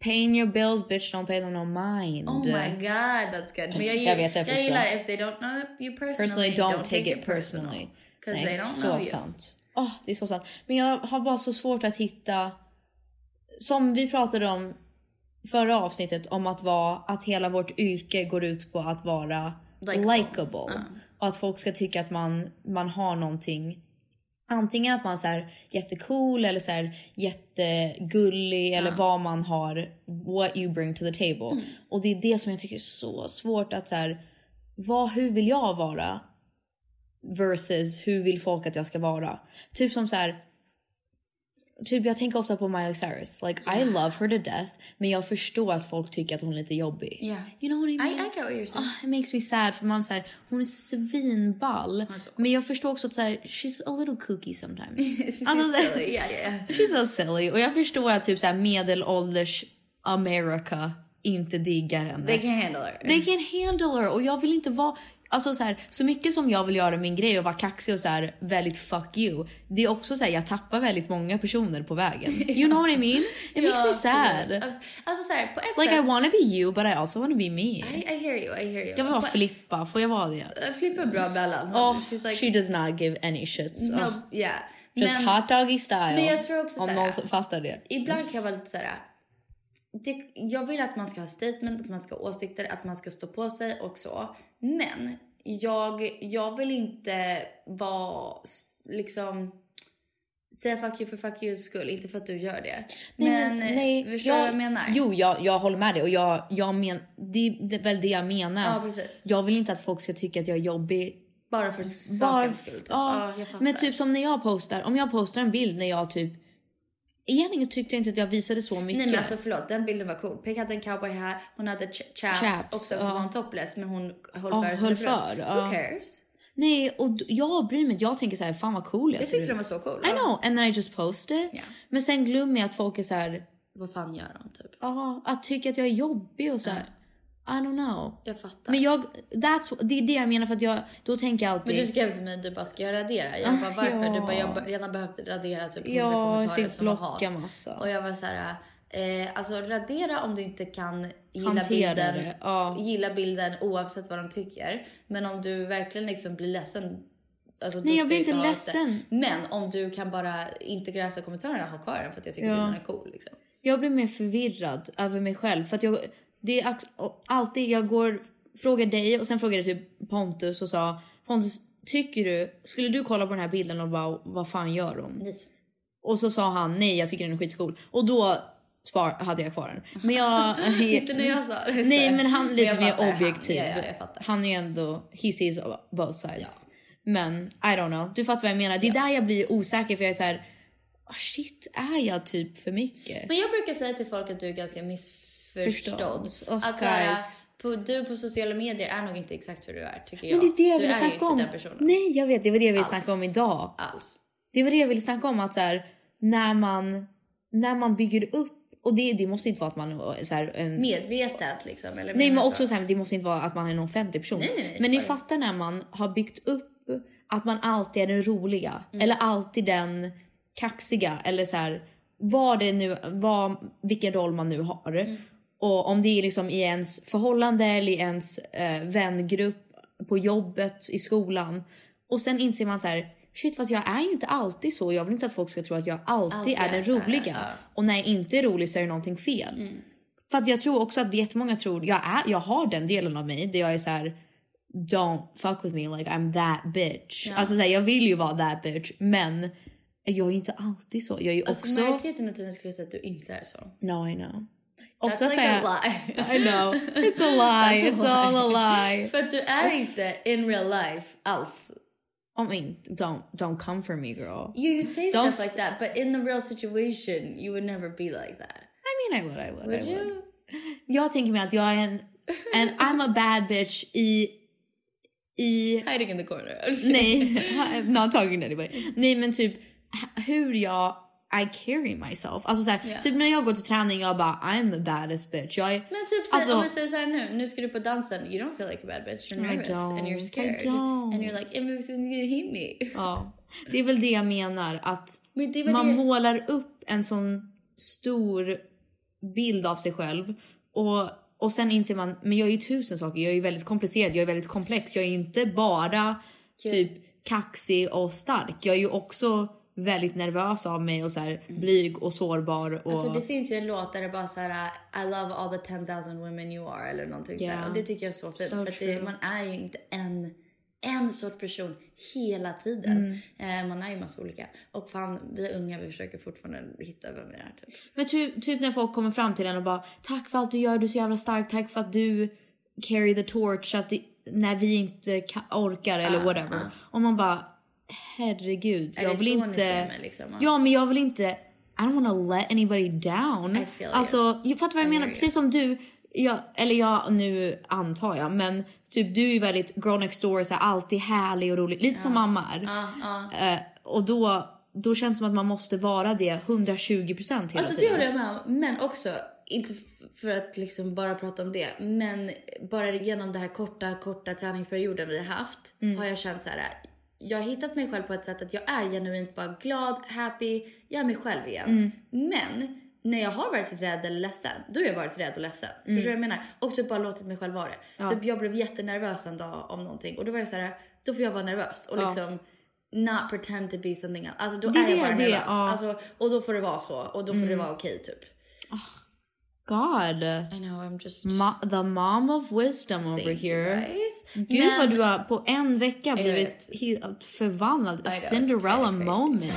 paying your bills bitch don't pay them no mind. Oh my god, that's good. Men jag, Jag vet, jag för gillar if they don't know you personally, Personally, don't, take, it personally. Because they don't så know you. sant. Åh, det är så sant. Men jag har bara så svårt att hitta... Som vi pratade om förra avsnittet om att vara att hela vårt yrke går ut på att vara likable. Och att folk ska tycka att man, man har någonting Antingen att man är så här jättecool eller så här jättegullig eller vad man har, what you bring to the table. Mm. Och det är det som jag tycker är så svårt att så här, vad, hur vill jag vara? Versus hur vill folk att jag ska vara? Typ som så här. Typ jag tänker ofta på Miley Cyrus. Like I love her to death. Men jag förstår att folk tycker att hon är lite jobbig. Yeah. You know what I I, mean? I get what you're saying. Ah, it makes me sad för man säger hon är svinball. Men jag förstår också att så här, she's a little kooky sometimes. She's Alltså, så silly. Yeah, yeah, yeah. She's so silly. Och jag förstår att typ så här medelålders America inte diggar henne. They can handle her. They can handle her. Och jag vill inte vara... Alltså så, här, så mycket som jag vill göra min grej och vara kaxig och så här, väldigt fuck you. Det är också så här, jag tappar väldigt många personer på vägen. You know what I mean? It makes me sad. Alltså, alltså så på ett Like I sätt. wanna be you but I also wanna be me. I, I hear you, I hear you. Jag vill vara På- Filippa, får jag vara det? Uh, Flippa är bra mellan. Oh, She's like, she does not give any shits. no, Oh, yeah. just Men hot doggy style. men jag tror också om någon fattar det. ibland kan jag vara lite så. Det, jag vill att man ska ha statement, att man ska ha åsikter, att man ska stå på sig och så. Men jag, jag vill inte vara liksom säga fuck you för fuck yous skull, inte för att du gör det. men nej, förstår du vad jag menar? Jo, jag, jag håller med dig. Och jag, jag men, det, det är väl det jag menar. Ja, precis. Jag vill inte att folk ska tycka att jag är jobbig. Bara för sakens skull. Typ. ja, Ja, men typ som när jag postar. Om jag postar en bild när jag typ... Egentligen tyckte jag inte att jag visade så mycket. Nej men alltså förlåt, den bilden var cool. Peg hade en cowboy här, hon hade ch- chaps, Chaps, och sen så ja. var hon topless men hon höll Ja, för höll för, Who ja. cares? Nej, och jag bryr mig inte. Jag tänker så här, fan vad cool jag, Jag ser tyckte ut. den var så cool. I know, and then I just post it. Ja. Men sen glömmer jag att folk är så här, Vad fan gör hon typ? ja, att tycka att jag är jobbig och så här. I don't know. Jag fattar. Men jag, that's, det är det jag menar för att jag, då tänker jag alltid. Men du skrev till mig du bara ska jag radera? Jag bara varför? ja. Du bara jag har redan behövt radera typ 100 Ja, jag kommentarer fick som hat. massa. Och jag var så här, eh, alltså radera om du inte kan gilla Hantera bilden, ja. gilla bilden oavsett vad de tycker. Men om du verkligen liksom blir ledsen Alltså, Nej, jag blir inte ha det. ledsen. Men om du kan bara inte gräsa kommentarerna, ha kvar den för att jag tycker Ja. bilden är cool. Liksom. Jag blir mer förvirrad över mig själv. För att jag, det är alltid, jag går frågade dig och sen frågade jag typ Pontus och sa Pontus, tycker du, skulle du kolla på den här bilden och bara vad fan gör hon? Yes. Och så sa han nej jag tycker den är skitcool. Och då spar, hade jag kvar den. Men jag... Inte när jag sa det. Nej men han är lite mer objektiv. Han, ja, ja. Han är ju ändå, he sees both sides. Men I don't know, du fattar vad jag menar. Det är där jag blir osäker för jag är så här. Oh shit, är jag typ för mycket? Men jag brukar säga till folk att du är ganska missförstådd. Förstådd. Att här, på, du på sociala medier är nog inte exakt hur du är tycker Men jag. det är det jag du ju snacka om. Nej jag vet, det var det jag ville snacka om idag. Alls. Det var det jag ville snacka om att så här, när man, när man bygger upp och det, det måste inte vara att man så här, en, Medvetet liksom. Eller Nej men så? också så här, det måste inte vara att man är en offentlig person. Nej, nej, nej, men ni fattar när man har byggt upp att man alltid är den roliga. Mm. Eller alltid den kaxiga. Eller så här, vad det nu, vad, vilken roll man nu har. Mm. Och om det är liksom i ens förhållande eller i ens eh, vängrupp, på jobbet, i skolan. Och sen inser man så här, shit fast jag är ju inte alltid så. Jag vill inte att folk ska tro att jag alltid, Alltid är är den så här, roliga. ja. Mm. Och när jag inte är rolig så är det någonting fel. För att jag tror också att jättemånga tror, jag, är, jag har den delen av mig där jag är så här. Don't fuck with me like I'm that bitch. Alltså så här, jag vill ju vara that bitch men jag är ju inte alltid så. Jag är ju Alltså också... majoriteten av tiden skulle jag säga att du inte är så. No I know. Oh, that's Ofta like a lie. I know. It's a lie. That's a It's all a lie. but to är inte in real life alls. I mean, don't don't come for me girl. You, you say Don't stuff like that but in the real situation you would never be like that. I mean I would, I would, Would I would. you? Jag tänker mig att jag är en... en I'm a bad bitch i... I... Hiding in the corner. Nej, I'm not talking to anybody. Nej men typ hur jag I carry myself. Alltså såhär, Ja. typ när jag går till träning jag bara I'm the baddest bitch. Jag är, Men typ så, Alltså- om vi säger så här nu, nu ska du på dansen, you don't feel like a bad bitch, you're nervous and you're scared. And you're like, "Emma, when you hit me. ja, det är väl det jag menar att Men man det- målar upp en sån stor bild av sig själv och, och sen inser man men jag är ju tusen saker. Jag är ju väldigt komplicerad, jag är väldigt komplex. Jag är inte bara typ kaxig och stark. Jag är ju också väldigt nervös av mig och så här blyg och sårbar. Och... Alltså det finns ju en låt där det bara såhär I love all the 10,000 women you are eller någonting Yeah. såhär. Och det tycker jag är så fint So för det, man är ju inte en, en sorts person hela tiden. Mm. Eh, man är ju massa olika. Och fan, vi är unga, vi försöker fortfarande hitta vem vi är typ. Men typ, typ när folk kommer fram till en och bara tack för allt du gör, du är så jävla stark, tack för att du carry the torch så att det, när vi inte ka- orkar eller whatever. Och man bara herregud, Är jag det vill så ni inte... ser mig, liksom? Ja men jag vill inte, I don't wanna let anybody down. I feel you. alltså, jag fattar vad jag I menar, you. precis som du, jag, eller jag nu antar jag, men typ du är ju väldigt girl next door, så här, alltid härlig och rolig, lite som mamma är. Eh, och då, då känns det som att man måste vara det 120 procent hela Alltså det tiden. håller jag med om. Men också, inte för att liksom bara prata om det, men bara genom den här korta, korta träningsperioden vi har haft Mm. har jag känt så här. Jag har hittat mig själv på ett sätt att jag är genuint bara glad, happy, jag är mig själv igen. Mm. Men när jag har varit rädd eller ledsen, då har jag varit rädd och ledsen. Mm. Förstår du vad jag menar? Och typ bara låtit mig själv vara det. Typ jag blev jättenervös en dag om någonting och då var jag så här, då får jag vara nervös och liksom not pretend to be something else. Alltså då Det är jag det, bara det, nervös. ja. Alltså, och då får det vara så och då får det Mm. vara okej typ. God. I know I'm just... Ma- the mom of wisdom over here. Gud Men- vad du har på en vecka blivit helt förvandlad. A Cinderella moment.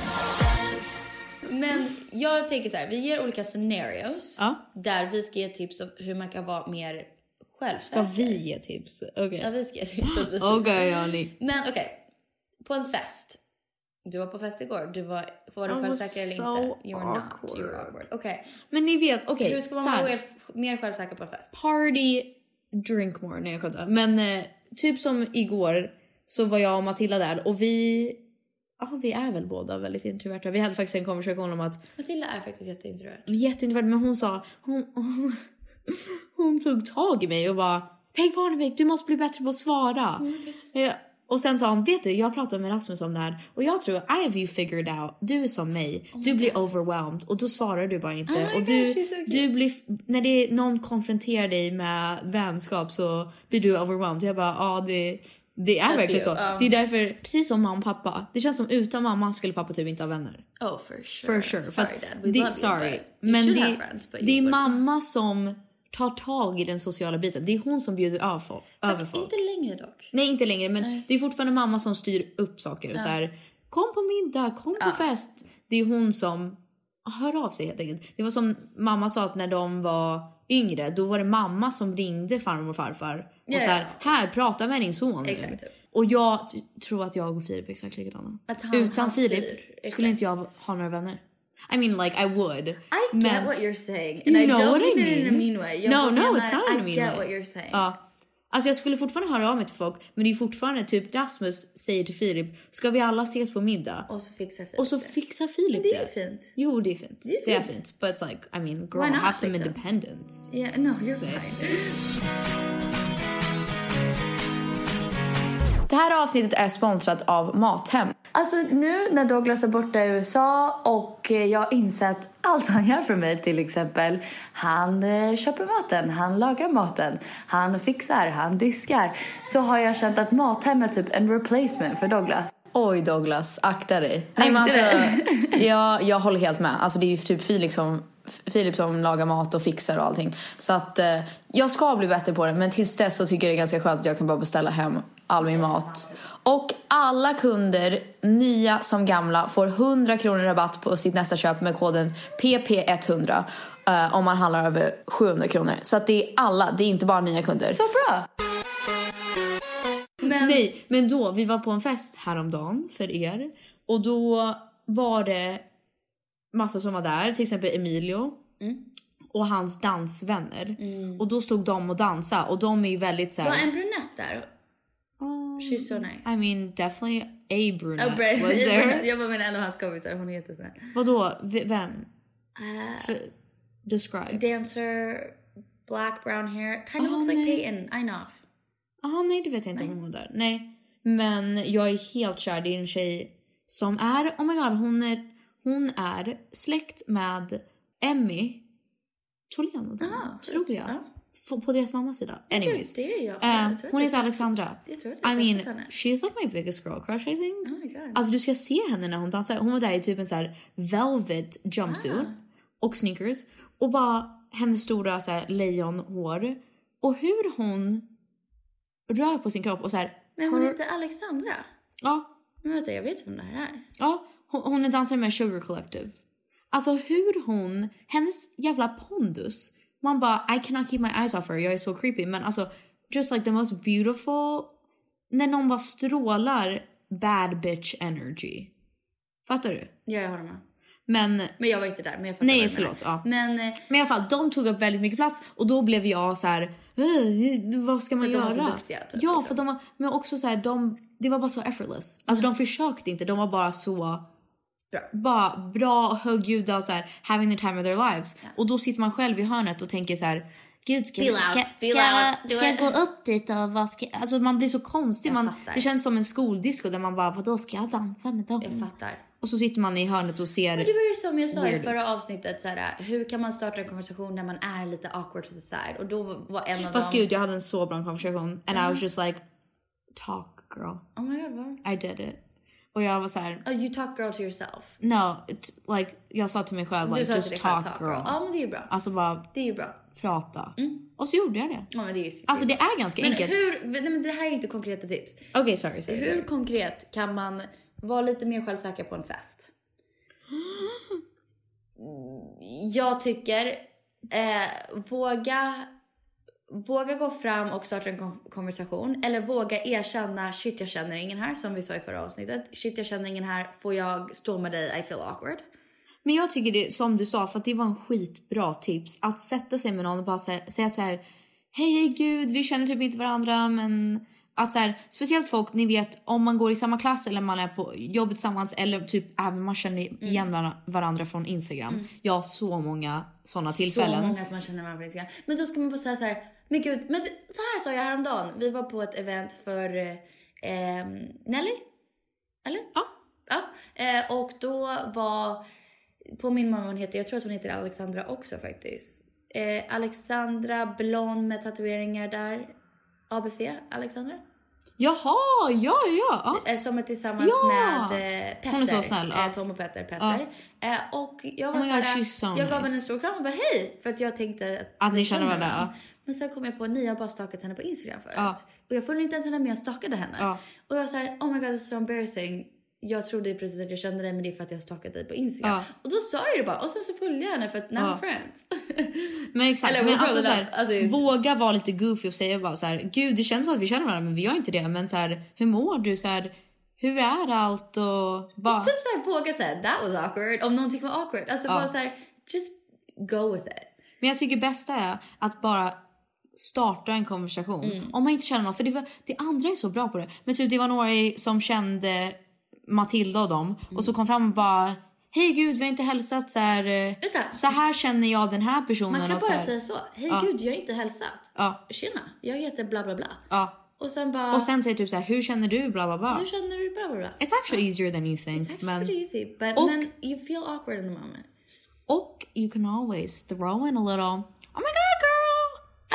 Men jag tänker så här, vi ger olika scenarios Ja. där vi ska ge tips om hur man kan vara mer Ska självsäker. vi ge tips? Okej. Ja, vi ska ge tips. Okej Annie. Men okej, på en fest. Du var på fest igår. Du var, var du självsäker eller so inte? You were not. You were awkward. awkward. Okej. Men ni vet, okej. Hur ska man vara mer, mer självsäker på fest? Party, drink more. Nej jag skämtar. Men eh, typ som igår så var jag och Matilda där och vi... Ja, vi är väl båda väldigt introverta. Vi hade faktiskt en konversation om att Matilda är faktiskt jätteintrovert. jätteintrovert, men hon sa, hon, hon, hon tog tag i mig och bara Peg Parnevik, du måste bli bättre på att svara. Ja, och sen sa hon, vet du, jag pratade med Rasmus om det här och jag tror, I have you figured out, du är som mig, du blir overwhelmed och då svarar du bara inte. Oh och du, gosh, so du blir, när det är, någon konfronterar dig med vänskap så blir du overwhelmed. Jag bara, ja det, det är That's verkligen you, så. um. Det är därför, precis som mamma och pappa, det känns som utan mamma skulle pappa typ inte ha vänner. Oh for sure. For sure. Sorry dad, we det, love sorry. you but you Men should det, have friends but det you är mamma som tar tag i den sociala biten. Det är hon som bjuder av folk, över folk. Inte längre dock. Nej, inte längre. Men det är fortfarande mamma som styr upp saker. Och så här, kom på middag, kom på fest. Det är hon som hör av sig helt enkelt. Det var som mamma sa att när de var yngre, då var det mamma som ringde farmor och farfar. Och Ja, så här, här, prata med din son. Exakt, typ. Och jag tror att jag och Filip är exakt likadana. Utan han Filip styr, skulle inte jag ha några vänner. I mean like I would. I get men, what you're saying. You And I know don't what I mean it in a mean. mean way. Jag No, no, it's not in a mean I get way. what you're saying. Ja. Alltså jag skulle fortfarande höra av mig till folk, men det är fortfarande typ Rasmus säger till Filip, ska vi alla ses på middag? Och så fixar Filip Och så det. fixar Filip Men det är fint. Jo, det är fint. Det är Det är fint. fint. But it's like, I mean, girl, Why not have some fixa? independence. Yeah, no, you're fine. Det här avsnittet är sponsrat av Mathem. Alltså nu när Douglas är borta i USA och eh, jag har insett allt han gör för mig till exempel. Han eh, köper maten, han lagar maten, han fixar, han diskar. Så har jag känt att Mathem är typ en replacement för Douglas. Oj Douglas, akta dig. Nej men alltså, jag, jag håller helt med. Alltså det är ju typ Filip som, Filip som lagar mat och fixar och allting. Så att eh, jag ska bli bättre på det. Men tills dess så tycker jag det är ganska skönt att jag kan bara beställa hem all min mat. Och alla kunder, nya som gamla, får 100 kronor rabatt på sitt nästa köp med koden PP100. eh, om man handlar över 700 kronor. Så att det är alla, det är inte bara nya kunder. Så bra! Men... Nej, men då, vi var på en fest häromdagen för er. Och då var det massa som var där, till exempel Emilio. Och hans dansvänner. Och då stod de och dansade och de är ju väldigt såhär... Var en brunett där? She's so nice. I mean definitely a brunette Oh, bra- was there. Jag bara menar en av hans kompisar, hon är jättesnäll. Vadå, V- vem? Uh, För, describe. dancer, black brown hair, kind of Oh, looks like nej. Peyton Einoff. Jaha, nej det vet jag inte om hon var där. Nej. Men jag är helt kär. Är en tjej som är, oh my god, hon är, hon är släkt med Emmy Tholén. Ah, tror jag. ja. F- På deras mammas sida. Anyways. det är jag. Eh, Jag att hon heter Alexandra. Jag tror att jag I mean, henne. she's like my biggest girl crush I think. Oh my god. Alltså du ska se henne när hon dansar. Hon var där i typ en så här velvet jumpsuit Ah. och sneakers. Och bara hennes stora så här lejonhår. Och hur hon rör på sin kropp och så här. Men hon her- heter Alexandra. Ja, Men vänta, jag vet vem det här är. ja. Hon, hon är dansare med Sugar Collective. Alltså hur hon, hennes jävla pondus. Man bara, I cannot keep my eyes off her. Jag är så creepy. Men alltså, just like the most beautiful. När någon bara strålar bad bitch energy. Fattar du? Ja, jag håller med. Men Men jag var inte där. Men jag Nej, förlåt, ja. Men eh, Men i alla fall, de tog upp väldigt mycket plats och då blev jag så här, "Ugh, vad ska man För göra? de var så duktiga, typ, ja, liksom. för de var, men också så här, de, det var bara så effortless. Alltså de försökte inte, de var bara så Bra. bara bra, högljudda och så här, having the time of their lives. Och då sitter man själv i hörnet och tänker så här, Gud, ska, Be ska, ska, ska, jag gå upp dit och vad ska Alltså man blir så konstig. Jag Man, det känns som en skoldisco där man bara, vadå ska jag dansa med dem? jag fattar. Och så sitter man i hörnet och ser Men det var ju som jag sa i förra avsnittet, så här, hur kan man starta en konversation när man är lite awkward to the side? Och då var en av Fast dem... gud, jag hade en så bra konversation. And I was just like, talk girl. Oh my god, vad? I did it. Och jag var så här, Oh, you talk girl to yourself. no, it's like, jag sa till mig själv like, just själv, talk girl. Ja, men det är ju bra. Alltså bara Det är ju bra. prata. Och så gjorde jag det. Ja, men det är ju Alltså det är ganska Men enkelt. hur, nej men det här är inte konkreta tips. Okej, sorry, sorry, Hur sorry. konkret kan man vara lite mer självsäker på en fest? Jag tycker, eh, våga, våga gå fram och starta en kon- konversation. Eller våga erkänna, shit jag känner ingen här, som vi sa i förra avsnittet. Shit jag känner ingen här, får jag stå med dig, I feel awkward. Men jag tycker det, som du sa, för att det var en skitbra tips. Att sätta sig med någon och bara sä- säga så här, hej, hej gud, vi känner typ inte varandra, men att så här, speciellt folk, ni vet, om man går i samma klass eller man är på jobbet tillsammans eller typ även man känner igen var- varandra från Instagram. Jag har så många sådana tillfällen. Så många att man känner varandra på Instagram. Men då ska man bara säga så här, men gud, men så här sa jag häromdagen. Vi var på ett event för eh, Nelly. Eller? Ja. Ja, eh, och då var, på min mamma hon heter, jag tror att hon heter Alexandra också faktiskt. Eh, Alexandra, blond med tatueringar där. ABC, Alexandra? Jaha, ja, ja, ja. Eh, Som är tillsammans Ja! med eh, Petter. Hon är så snäll, ja. Eh, Tom och Petter, Petter. Eh, och jag var Oh my så God, jag gav henne en stor kram och bara hej. För att jag tänkte Att ni vi känner varandra, ja. Men sen kom jag på att ni har bara stalkat henne på Instagram förut. Ja. Och jag följde inte ens henne men jag stalkade henne. Ja. Och jag var så här, oh my god it's so embarrassing. Jag trodde precis att jag kände dig men det är för att jag har stalkat dig på Instagram. Ja. Och då sa jag det bara och sen så följde jag henne för att now Ja. friends. Men exakt. Eller, men alltså, så här, up. Alltså- våga vara lite goofy och säga bara så här, gud det känns som att vi känner varandra men vi gör inte det. Men så här, hur mår du? Så här, hur är allt? Och bara... typ så här, våga säga that was awkward om någonting var awkward. Alltså bara så här, just go with it. Men jag tycker bästa är att bara starta en konversation. Mm. Om man inte känner någon. För det, var, det andra är så bra på det. Men typ det var några som kände Matilda och dem. Mm. Och så kom fram och bara Hej gud, vi har inte hälsat så här. eh, Vänta. Så här känner jag den här personen. Man kan bara säga så. Hej Ja. gud, jag har inte hälsat. Ja. Tjena, jag heter bla bla bla. Ja. Och sen bara... Och sen säger typ så här, hur känner du? Bla bla bla. Hur känner du? Bla bla bla. It's actually easier than you think. It's actually men, pretty easy. But Och- men you feel awkward in the moment. och you can always throw in a little Oh my god girl!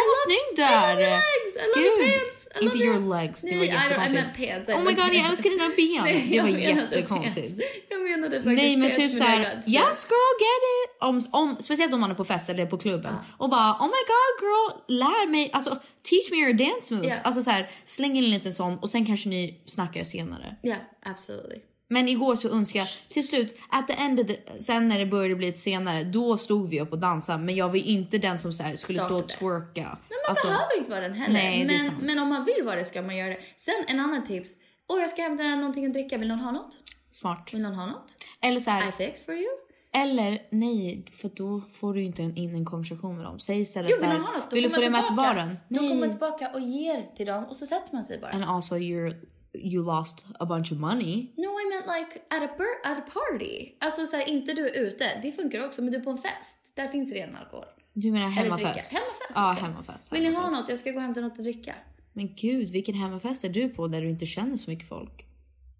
Vad snygg du I är! love your legs! I love your Gud, pants! I love inte your- your legs, det Nej, var I I jättekonstigt. pants, I oh my god, jag älskar dina ben! Nej, det var jättekonstigt. pants. Jag menade faktiskt Nej men typ I såhär, yes girl get it! Om, om, speciellt om man är på fest eller på klubben. Och bara oh my god girl, lär mig, alltså teach me your dance moves. Ja. Alltså såhär, släng in en liten sån och sen kanske ni snackar senare. Yeah, absolutely. Men igår så önskar jag till slut, at the end of the, sen när det började bli lite senare, då stod vi upp och dansade. Men jag var ju inte den som så här, skulle stå och Startade. twerka. Men man Alltså, behöver inte vara den heller. Nej, det är men, sant. men om man vill vara det ska man göra det. Sen en annan tips. Åh, jag ska hämta någonting att dricka. Vill någon ha något? Smart. Vill någon ha något? Eller så här, I fix for you? eller nej, för då får du inte in en konversation med dem. Säg istället Jo, så vill här? Då vill du följa med till baren? Då kommer man tillbaka och ger till dem och så sätter man sig bara. And also you're, you lost a bunch of money. No, I meant like at a, at a party. Alltså så här, inte du är ute. Det funkar också, men du är på en fest. Där finns redan alkohol. Du menar Eller dricka. hemmafest? Hemmafest. Ja, liksom. hemmafest. Vill ni ha hemmafest. något? Jag ska gå och hämta något att dricka. Men gud, vilken hemmafest är du på där du inte känner så mycket folk?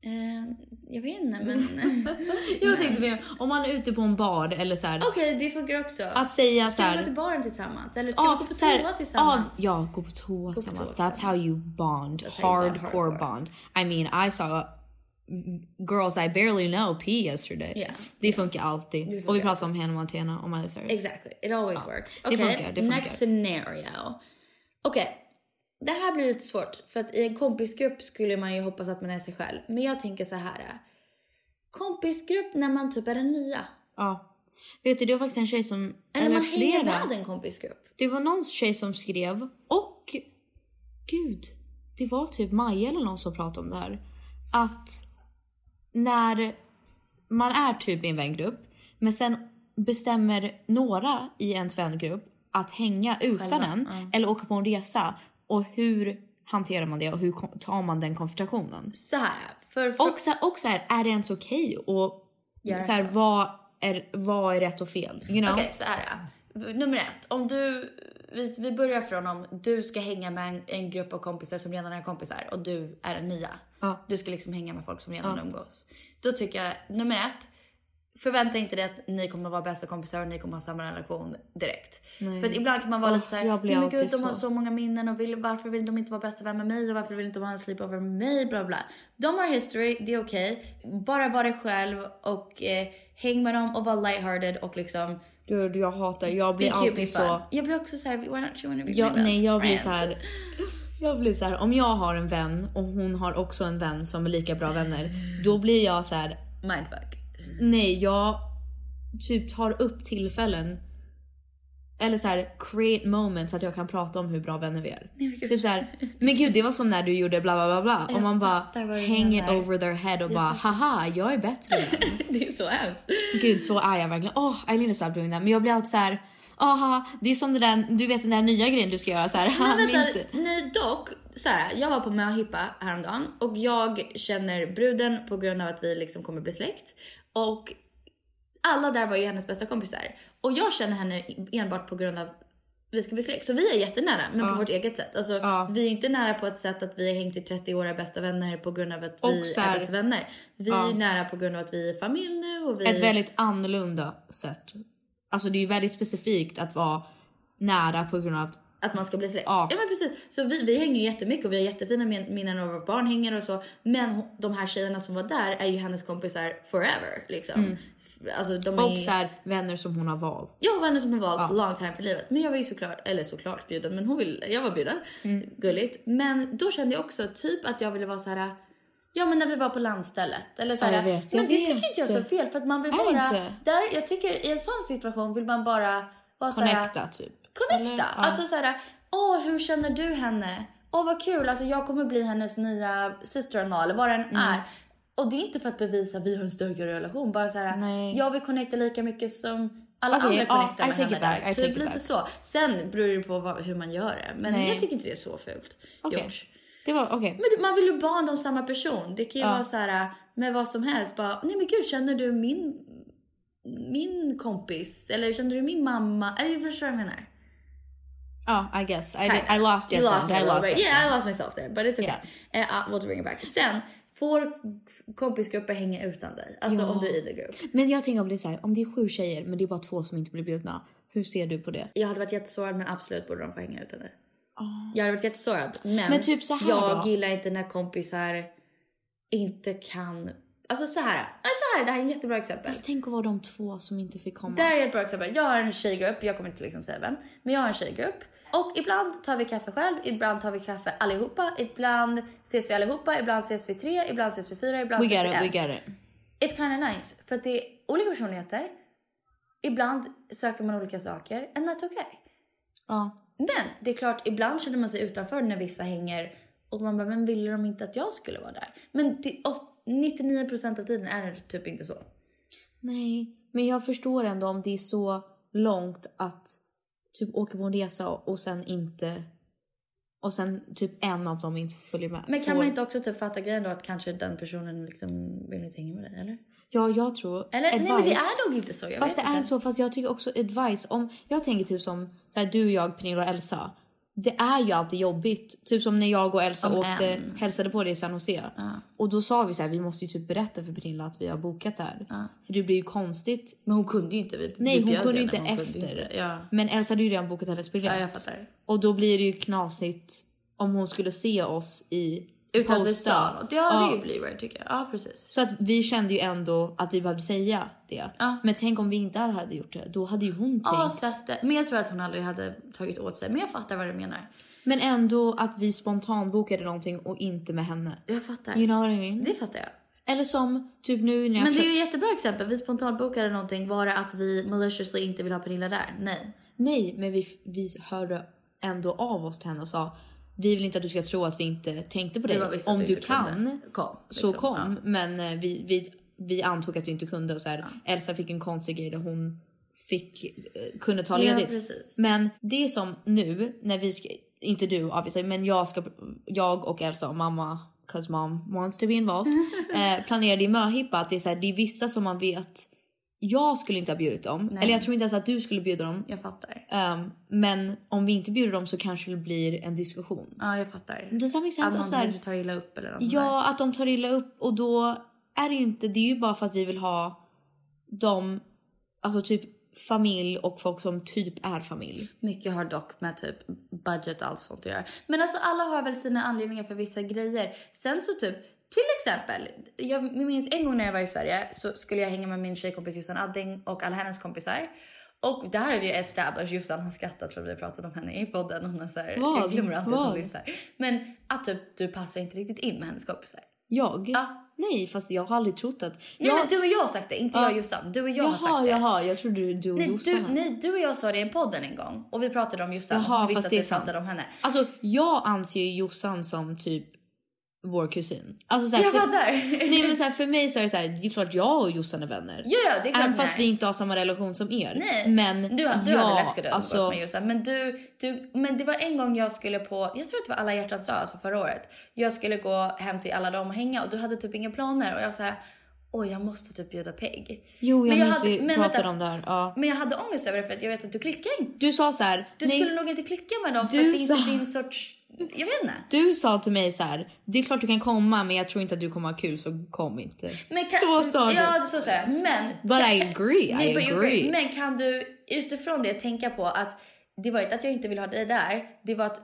Eh, jag vet inte, men... Jag tänkte mer, om man är ute på en bar eller så här. Okej, det funkar också. Att säga så Ska vi här. gå till baren tillsammans? Eller ska Ja, vi gå på så här, toa tillsammans? Ja, ja, gå på toa tillsammans. toa That's how you bond. That's bond Hardcore bond. I mean, I saw girls I barely know pee yesterday. Yeah. Det funkar alltid. funkar Och vi pratar om Hannah Montana och Miley Cyrus. Exactly, it always works. det Okej, funkar, det funkar. next scenario. Okej, det här blir lite svårt. För att i en kompisgrupp skulle man ju hoppas att man är sig själv. Men jag tänker så här. Kompisgrupp när man typ är den nya. Ja. Vet du, det var faktiskt en tjej som... Eller, man hänger flera. med en kompisgrupp. Det var någon tjej som skrev och... Gud, det var typ Maja eller någon som pratade om det här. Att när man är typ i en vängrupp men sen bestämmer några i ens vängrupp att hänga utan en eller åka på en resa och hur hanterar man det och hur tar man den konfrontationen? Så här, för, för Och så, och så här, är det ens okej? och Göra så här, så. vad, är, vad är rätt och fel? You know? Okej, så här. ja. Nummer ett. Om du, vi, vi börjar från om du ska hänga med en, en grupp av kompisar som redan är kompisar och du är den nya. Ja. Du ska liksom hänga med folk som redan umgås. Då tycker jag, nummer ett. Förvänta inte dig att ni kommer vara bästa kompisar och ni kommer ha samma relation direkt. Nej. För att ibland kan man vara Åh, lite såhär, blir "Nej, men gud de har så." många minnen och vill, varför vill de inte vara bästa vän med mig och varför vill de inte vara en sleepover med mig? Bla bla. De har history, det är okej. Bara var dig själv och eh, häng med dem och var lighthearted och liksom Gud, jag hatar, jag blir alltid så... Jag blir också såhär, why don't you wanna be Jag, my best nej, jag blir friend? så här. Jag blir så här, om jag har en vän och hon har också en vän som är lika bra vänner, då blir jag så här. Mindfuck. Nej, jag typ tar upp tillfällen eller så här create moments så att jag kan prata om hur bra vänner vi är. gud. typ så här, men gud det var som när du gjorde bla bla bla bla och man bara hang it over their head och bara haha jag är bättre än det är så hemskt. Gud så är jag verkligen. Åh, oh, Eileen är stop doing that. Men jag blir alltid så här. Aha, det är som det där, du vet den där nya grejen du ska göra så här. "Ha, Men vänta, du?" nej dock. Så här, jag var på möhippa häromdagen och jag känner bruden på grund av att vi liksom kommer bli släkt. Och alla där var ju hennes bästa kompisar. Och jag känner henne enbart på grund av vi ska bli släkt. Så vi är jättenära, men på vårt eget sätt. Alltså, Ja. Vi är inte nära på ett sätt att vi har hängt i 30 år är bästa vänner på grund av att vi Och här- är bästa vänner. Vi Ja. är nära på grund av att vi är familj nu och vi... Ett väldigt annorlunda sätt. Alltså det är ju väldigt specifikt att vara nära på grund av att Att man ska bli släkt. Ja. Ja, men precis. Så vi, vi hänger ju jättemycket och vi har jättefina min- minnen när våra barn hänger och så. Men hon- de här tjejerna som var där är ju hennes kompisar forever liksom. Alltså de är Mm. Och så här, vänner som hon har valt. Var vänner som har valt Ja. long time för livet. Men jag var ju såklart, eller såklart bjuden, men hon vill, jag var bjuden. Mm. Gulligt. Men då kände jag också typ att jag ville vara så här. Ja men när vi var på landstället. Eller så Ja, här, jag vet, men jag det vet. tycker inte jag är så fel för att man vill bara... Där, jag tycker i en sån situation vill man bara vara så här, Connecta typ. Connecta. Eller? Ja. Alltså så här, åh hur känner du henne? Åh vad kul, alltså jag kommer bli hennes nya sister-in-law eller vad det än Mm. är. Och det är inte för att bevisa att vi har en starkare relation. Bara så här, Nej. jag vill connecta lika mycket som alla Okej, andra connectar I med henne back, där. I Typ it lite så. Sen beror det på vad, hur man gör det. Men Nej. jag tycker inte det är så fult Okej. gjort. Det var okej. Men man vill ju banda om samma person. Det kan ju Ja. vara så här med vad som helst. Bara, nej men gud känner du min, min kompis? Eller känner du min mamma? Eller förstår vad jag menar. Ja, I guess. I, did, I lost it You lost I lost it. Yeah, I lost myself there. But it's okay. Yeah. Uh, we'll bring it back. Sen, får kompisgrupper hänga utan dig? Alltså Ja. om du är i group. Men jag tänker om det är så här, om det är sju tjejer men det är bara två som inte blir bjudna. Hur ser du på det? Jag hade varit jättesårad men absolut borde de få hänga utan dig. Jag hade varit jättesårad. Men, Men typ så här jag då? gillar inte när kompisar inte kan... Alltså så här. äh, Så här, det här är en jättebra exempel. Fast tänk att vara de två som inte fick komma. Det här är ett bra exempel. Jag har en tjejgrupp, jag kommer inte liksom säga vem, men jag har en tjejgrupp. Och ibland tar vi kaffe själv, ibland tar vi kaffe allihopa, ibland ses vi allihopa, ibland ses vi tre, ibland ses vi fyra, ibland we ses vi it, en. we get it. It's kind of nice, för att det är olika personligheter. Ibland söker man olika saker, and that's okay. Ja. Men det är klart, ibland känner man sig utanför när vissa hänger och man bara, men ville de inte att jag skulle vara där? Men det, och 99% av tiden är det typ inte så. Nej, men jag förstår ändå om det är så långt att typ åka på en resa och sen inte... Och sen typ en av dem inte följer med. Men kan Får- man inte också typ fatta grejen då att kanske den personen liksom vill inte hänga med dig, eller? Ja, jag tror... Eller advice, nej men det är nog inte så, jag Fast det vet är inte. så, fast jag tycker också advice om... Jag tänker typ som så här, du, jag, Pernilla och Elsa. Det är ju alltid jobbigt. Typ som när jag och Elsa Om åkte, en. hälsade på dig i San Jose. Och då sa vi så här, vi måste ju typ berätta för Pernilla att vi har bokat där. För det blir ju konstigt. Men hon kunde ju inte. Vi, Nej, hon kunde inte hon efter. kunde inte. Ja. Men Elsa hade ju redan bokat hennes biljett. Ja. Och då blir det ju knasigt om hon skulle se oss i Utanför stan. Ja, det blir weird tycker jag. Ja, precis. Så att vi kände ju ändå att vi behövde säga det. Ja. Men tänk om vi inte hade gjort det. Då hade ju hon Ja, tänkt. det- men jag tror att hon aldrig hade tagit åt sig. Men jag fattar vad du menar. Men ändå att vi spontant bokade någonting och inte med henne. Jag fattar. You know what I mean? Det fattar jag. Eller som typ nu när jag... Men det är ju ett jättebra exempel. Vi spontanbokade någonting. Var det att vi maliciously inte vill ha Pernilla där? Nej. Nej, men vi, vi hörde ändå av oss till henne och sa vi vill inte att du ska tro att vi inte tänkte på dig. Om du du kan, Kom, så liksom. kom. Ja. Men eh, vi, vi, vi antog att du inte kunde. Och så här, Elsa fick en konstig grej där hon fick, eh, kunde ta Ja, ledigt. precis. men det är som nu när vi ska, inte du obviously, men jag, ska, jag och Elsa och mamma, cause mom wants to be involved, eh, planerade i möhippa att det är, så här, det är vissa som man vet jag skulle inte ha bjudit dem. Eller jag tror inte ens att du skulle bjuda dem. Jag fattar. Um, men om vi inte bjuder dem så kanske det blir en diskussion. Ja, jag fattar. Does that make sense? Att någon så här- tar illa upp eller något ja, att de tar illa upp och då är det ju inte, det är ju bara för att vi vill ha dem, alltså typ familj och folk som typ är familj. Mycket har dock med typ budget och allt sånt att göra. Men alltså alla har väl sina anledningar för vissa grejer. Sen så typ, till exempel, jag minns en gång när jag var i Sverige så skulle jag hänga med min tjejkompis Jossan Adding och alla hennes kompisar. Och det här har vi ju established. Jossan har skrattat för att vi har pratat om henne i podden. Hon har så här, Vad? jag glömmer alltid att hon Vad? lyssnar. Men att typ du passar inte riktigt in med hennes kompisar. Jag? Ja. Nej, fast jag har aldrig trott att... Nej jag... men du och jag har sagt det, inte Ja. jag och Jossan. Du och jag har jaha, sagt det. jaha, jag trodde du, du och Nej Jossan. du, nej, du och jag sa det i en podden en gång och vi pratade om Jossan och Jaha, hon visste att är vi sant. pratade om henne. Alltså, jag anser ju Jossan som typ vår kusin. Alltså, så här, Jag för... fattar. Nej men så här, för mig så är det så här, det är klart jag och Jossan är vänner. Ja, ja, det är klart Även fast vi inte har samma relation som er. Nej, Men du, du ja, hade lätt kunnat alltså, med Jossan. Men, du, du, men det var en gång jag skulle på, jag tror att det var alla hjärtans dag, alltså förra året. Jag skulle gå hem till alla dem och hänga och du hade typ inga planer och jag så oj jag måste typ bjuda Peg. Jo, jag Men minns hade- vi men pratade om det här. Ja. Men jag hade ångest över det för att jag vet att du klickar inte. Du sa så här, Du nej, skulle nog inte klicka med dem för att det är inte sa- din sorts, jag vet inte. du sa till mig så här, det är klart du kan komma men jag tror inte att du kommer ha kul så kom inte. Kan, så sa du. Ja, så sa jag. Men... But kan, I agree, I but you agree. Men kan du utifrån det tänka på att det var inte att jag inte vill ha dig där. Det var att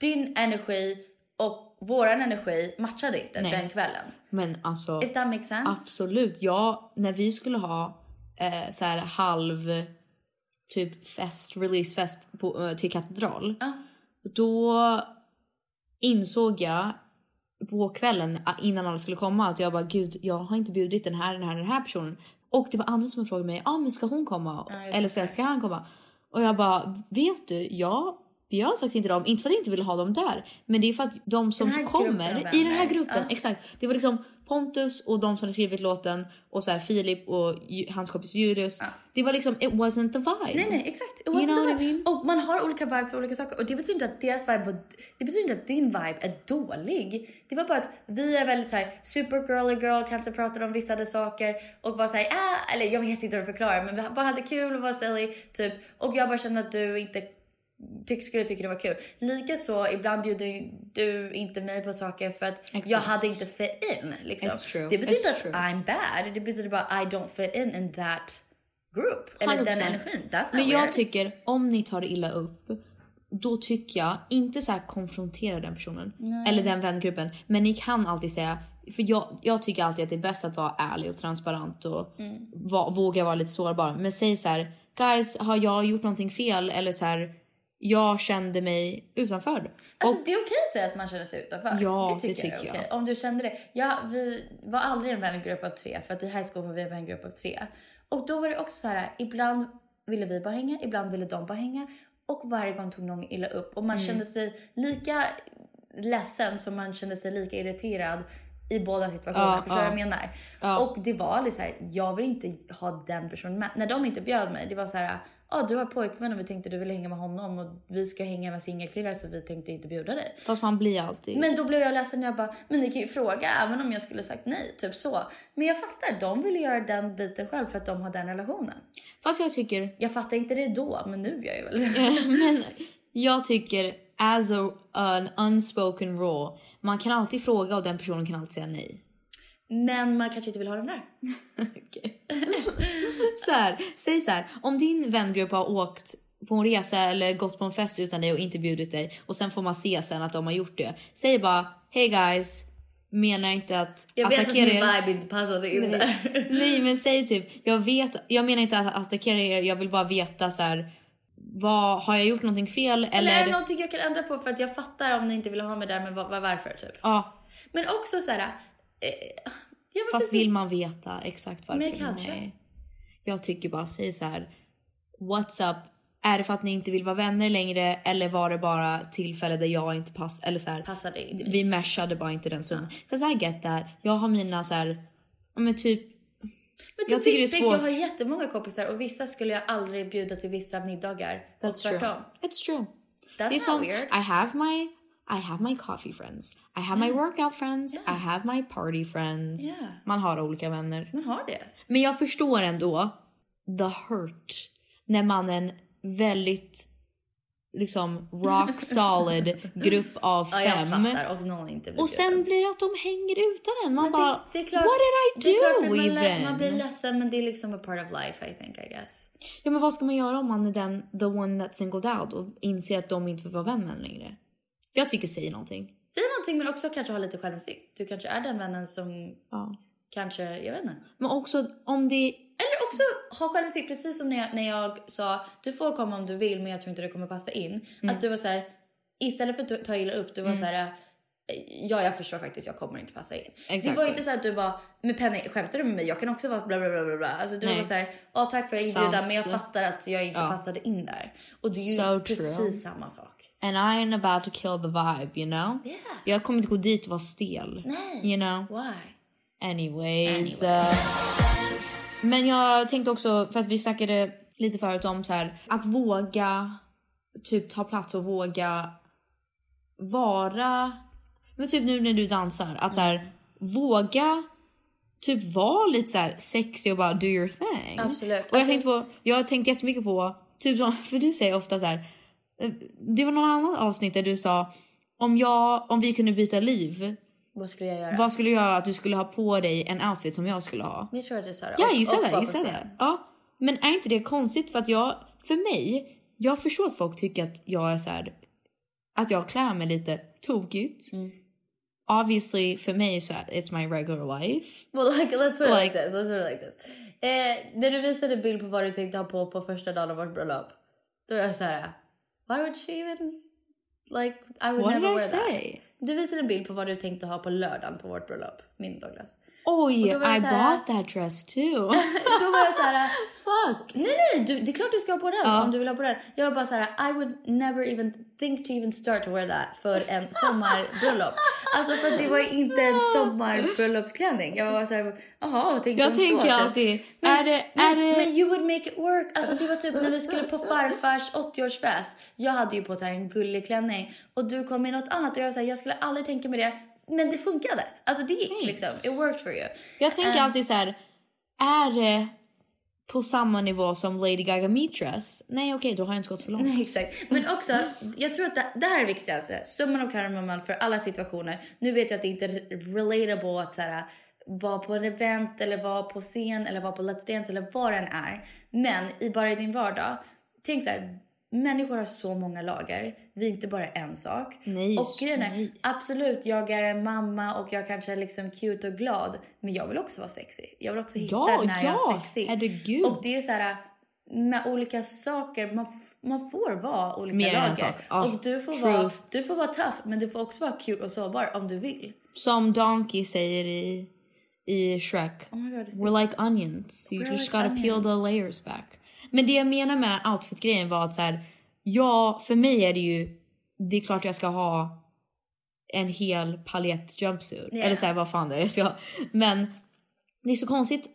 din energi och våran energi matchade inte Nej. den kvällen. Men alltså... If that makes sense. Absolut. Ja, när vi skulle ha eh, så här halv typ fest, releasefest på, eh, till Katedral. Då insåg jag på kvällen ah, innan alla skulle komma att jag bara gud, jag har inte bjudit den här, den här, den här personen. Och det var andra som frågade mig, ja ah, men ska hon komma? Eller så ska han komma? Och jag bara, vet du, jag bjöd faktiskt inte dem. Inte för att jag inte ville ha dem där. Men det är för att de som kommer i den här gruppen, Ja. exakt. Det var liksom Pontus och de som hade skrivit låten och så här Filip och hans kompis Julius. Det var liksom, it wasn't the vibe. Nej, nej, exakt. It You wasn't know the what I vibe. Och man har olika vibe för olika saker. Och det betyder inte att deras vibe var, det betyder inte att din vibe är dålig. Det var bara att vi är väldigt så här super girly girl, kanske pratade om vissa saker och var så här, ah, eller jag vet inte hur att förklara, men vi bara hade kul och var silly typ. Och jag bara kände att du inte tyck, skulle tycka det var kul. Likaså ibland bjuder du inte mig på saker för att jag Exakt. hade inte fit in. Liksom. It's true. Det betyder It's att true. I'm bad. Det betyder bara I don't fit in in that group. Eller den 100%. energin. That's not Men jag weird. tycker om ni tar illa upp då tycker jag inte så konfrontera den personen eller den vängruppen. Men ni kan alltid säga, för jag, jag tycker alltid att det är bäst att vara ärlig och transparent och Mm. va, våga vara lite sårbar. Men säg så här, guys har jag gjort någonting fel eller så här, jag kände mig utanför. Alltså, det är okej att säga att man känner sig utanför. Ja, det tycker, det jag. tycker okej. jag. Om du kände det. Ja, vi var aldrig en vängrupp av tre. För att i high school var vi en vängrupp av tre. Och då var det också så här. Ibland ville vi bara hänga, ibland ville de bara hänga. Och varje gång tog någon illa upp. Och man Mm. kände sig lika ledsen som man kände sig lika irriterad i båda situationerna. Ja, Förstår du ja. vad jag menar? Ja. Och det var aldrig så här, jag vill inte ha den personen med. När de inte bjöd mig, det var så här, ja du har pojkvän och vi tänkte du ville hänga med honom och vi ska hänga med singelkillar så vi tänkte inte bjuda dig. Fast man blir alltid... Men då blev jag ledsen när jag bara, men ni kan ju fråga även om jag skulle sagt nej, typ så. Men jag fattar, de ville göra den biten själv för att de har den relationen. Fast jag tycker Jag fattar inte det då, men nu gör jag väl. Men jag tycker as a, an unspoken rule, man kan alltid fråga och den personen kan alltid säga nej. Men man kanske inte vill ha den där. Okej. så här, säg så här, om din vängrupp har åkt på en resa eller gått på en fest utan dig och inte bjudit dig och sen får man se sen att de har gjort det. Säg bara, hey guys, menar inte att Jag vet att attackera min er. vibe inte passade in där. Nej men säg typ, jag vet, jag menar inte att attackera er, jag vill bara veta så här. Vad, har jag gjort någonting fel eller? Eller är det någonting jag kan ändra på för att jag fattar om ni inte vill ha mig där, men vad varför typ. Ja, Men också så här. Ja, fast precis. vill man veta exakt varför? Men kanske. Nej. Jag tycker bara, säg så här. What's up? Är det för att ni inte vill vara vänner längre eller var det bara tillfälle där jag inte pass eller så här, Passade in. Vi meshade bara inte den stunden. Cause I get that. Jag har mina så här, ja, men typ Men Jag tycker det är svårt. Jag har jättemånga kompisar och vissa skulle jag aldrig bjuda till vissa middagar. That's true. It's true. That's det är not som, weird. I have my I have my coffee friends. I have my workout friends. I have my party friends. Man har olika vänner. Man har det. Men jag förstår ändå the hurt när man är en väldigt liksom rock solid grupp av Ja, fem. fattar. Och någon inte och sen blir det att de hänger utan en. Man Men bara, det, det klart, what did I klart do att man, even? man blir ledsen men det är liksom a part of life I think I guess. Ja men vad ska man göra om man är den, the one that singled out och inser att de inte vill vara vän med en längre? Jag tycker säg någonting. Säg någonting men också kanske ha lite självinsikt. Du kanske är den vännen som Ja. kanske, jag vet inte. Men också om det... Eller också ha självinsikt precis som när jag, när jag sa du får komma om du vill men jag tror inte det kommer passa in. Att du var så här, istället för att ta illa upp, du var så här Ja, jag förstår faktiskt. Jag kommer inte passa in. Det var Exactly. inte så att du bara, men Penny, skämtar du med mig? Jag kan också vara bla bla bla bla bla. Alltså du Nej. var så här, ja tack för inbjudan, Sant. men jag fattar att jag inte Ja. passade in där. Och det är ju So precis true. samma sak. And I ain't about to kill the vibe, you know? Yeah. Jag kommer inte gå dit och vara stel. Nej. You know? Why? Anyways. uh, men jag tänkte också, för att vi snackade lite förut om så här, att våga typ ta plats och våga vara... Men typ nu när du dansar, att så här, våga typ vara lite så här sexy och bara do your thing. Absolut. Och jag Alltså- tänkte på, jag har tänkt jättemycket på, typ som, för du säger ofta så här, eh, det var någon annan avsnitt där du sa om jag, om vi kunde byta liv, Vad skulle jag göra? vad skulle göra att du skulle ha på dig en outfit som jag skulle ha? Jag tror att jag sa det. Ja, gissa det. Gissa det. Ja. Men är inte det konstigt? För att jag, för mig, jag förstår att folk tycker att jag är så här, att jag klär mig lite tokigt. Mm. Obviously för mig så it's my regular life. Well, like, let's put it like, Like- this. Let's put it like this. Eh, när du visade bild på vad du tänkte ha på på första dagen av vårt bröllop. Då var jag så här. Why would she even... Like, I would What never did I wear say? that. Du visade en bild på vad du tänkte ha på lördagen på vårt bröllop. Min Douglas. Oj, I bought that dress too. Då var jag så här, fuck. Nej, nej, du, det är klart du ska ha på den om du vill ha på den. Jag var bara så här, I would never even think to even start to wear that för en sommarbröllop. alltså för att det var inte en sommarbröllopsklänning. Jag var så här, jaha, tänkte Jag så? tänker typ. alltid, Men, är det- men, är det- men you would make it work. Alltså det var typ när vi skulle på farfars 80-årsfest. Jag hade ju på så här en gullig klänning och du kom i något annat och jag var så här, jag skulle aldrig tänka mig det. Men det funkade. Alltså det gick liksom. It worked for you. Jag tänker Eh, alltid så här, är det på samma nivå som Lady Gaga Meat Dress? Nej okej, då har jag inte gått för långt. Nej, exakt. Men också, jag tror att det, det här är viktigaste. Summan av kardemumman för alla situationer. Nu vet jag att det inte är relatable att så här, vara på en event eller vara på scen eller vara på Let's Dance eller vad den är. Men i bara i din vardag, tänk så här. Människor har så många lager. Vi är inte bara en sak. Nej, och grejen är, absolut, jag är en mamma och jag kanske är liksom cute och glad. Men jag vill också vara sexy. Jag vill också hitta Ja, när jag är ja, sexy. herregud. Och det är så här med olika saker. Man, man får vara olika Mer än en lager. sak. Ja, och du får, truth. vara, du får vara tough, men du får också vara cute och sårbar om du vill. Som Donkey säger i, i Shrek. Oh my God, We're like onions. You We're just like gotta peel the onions. layers back. Men det jag menar med outfit-grejen var att så här, ja, för mig är det ju, det är klart jag ska ha en hel palett jumpsuit. Ja. Eller så här, vad fan det är jag ska ha. Men det är så konstigt,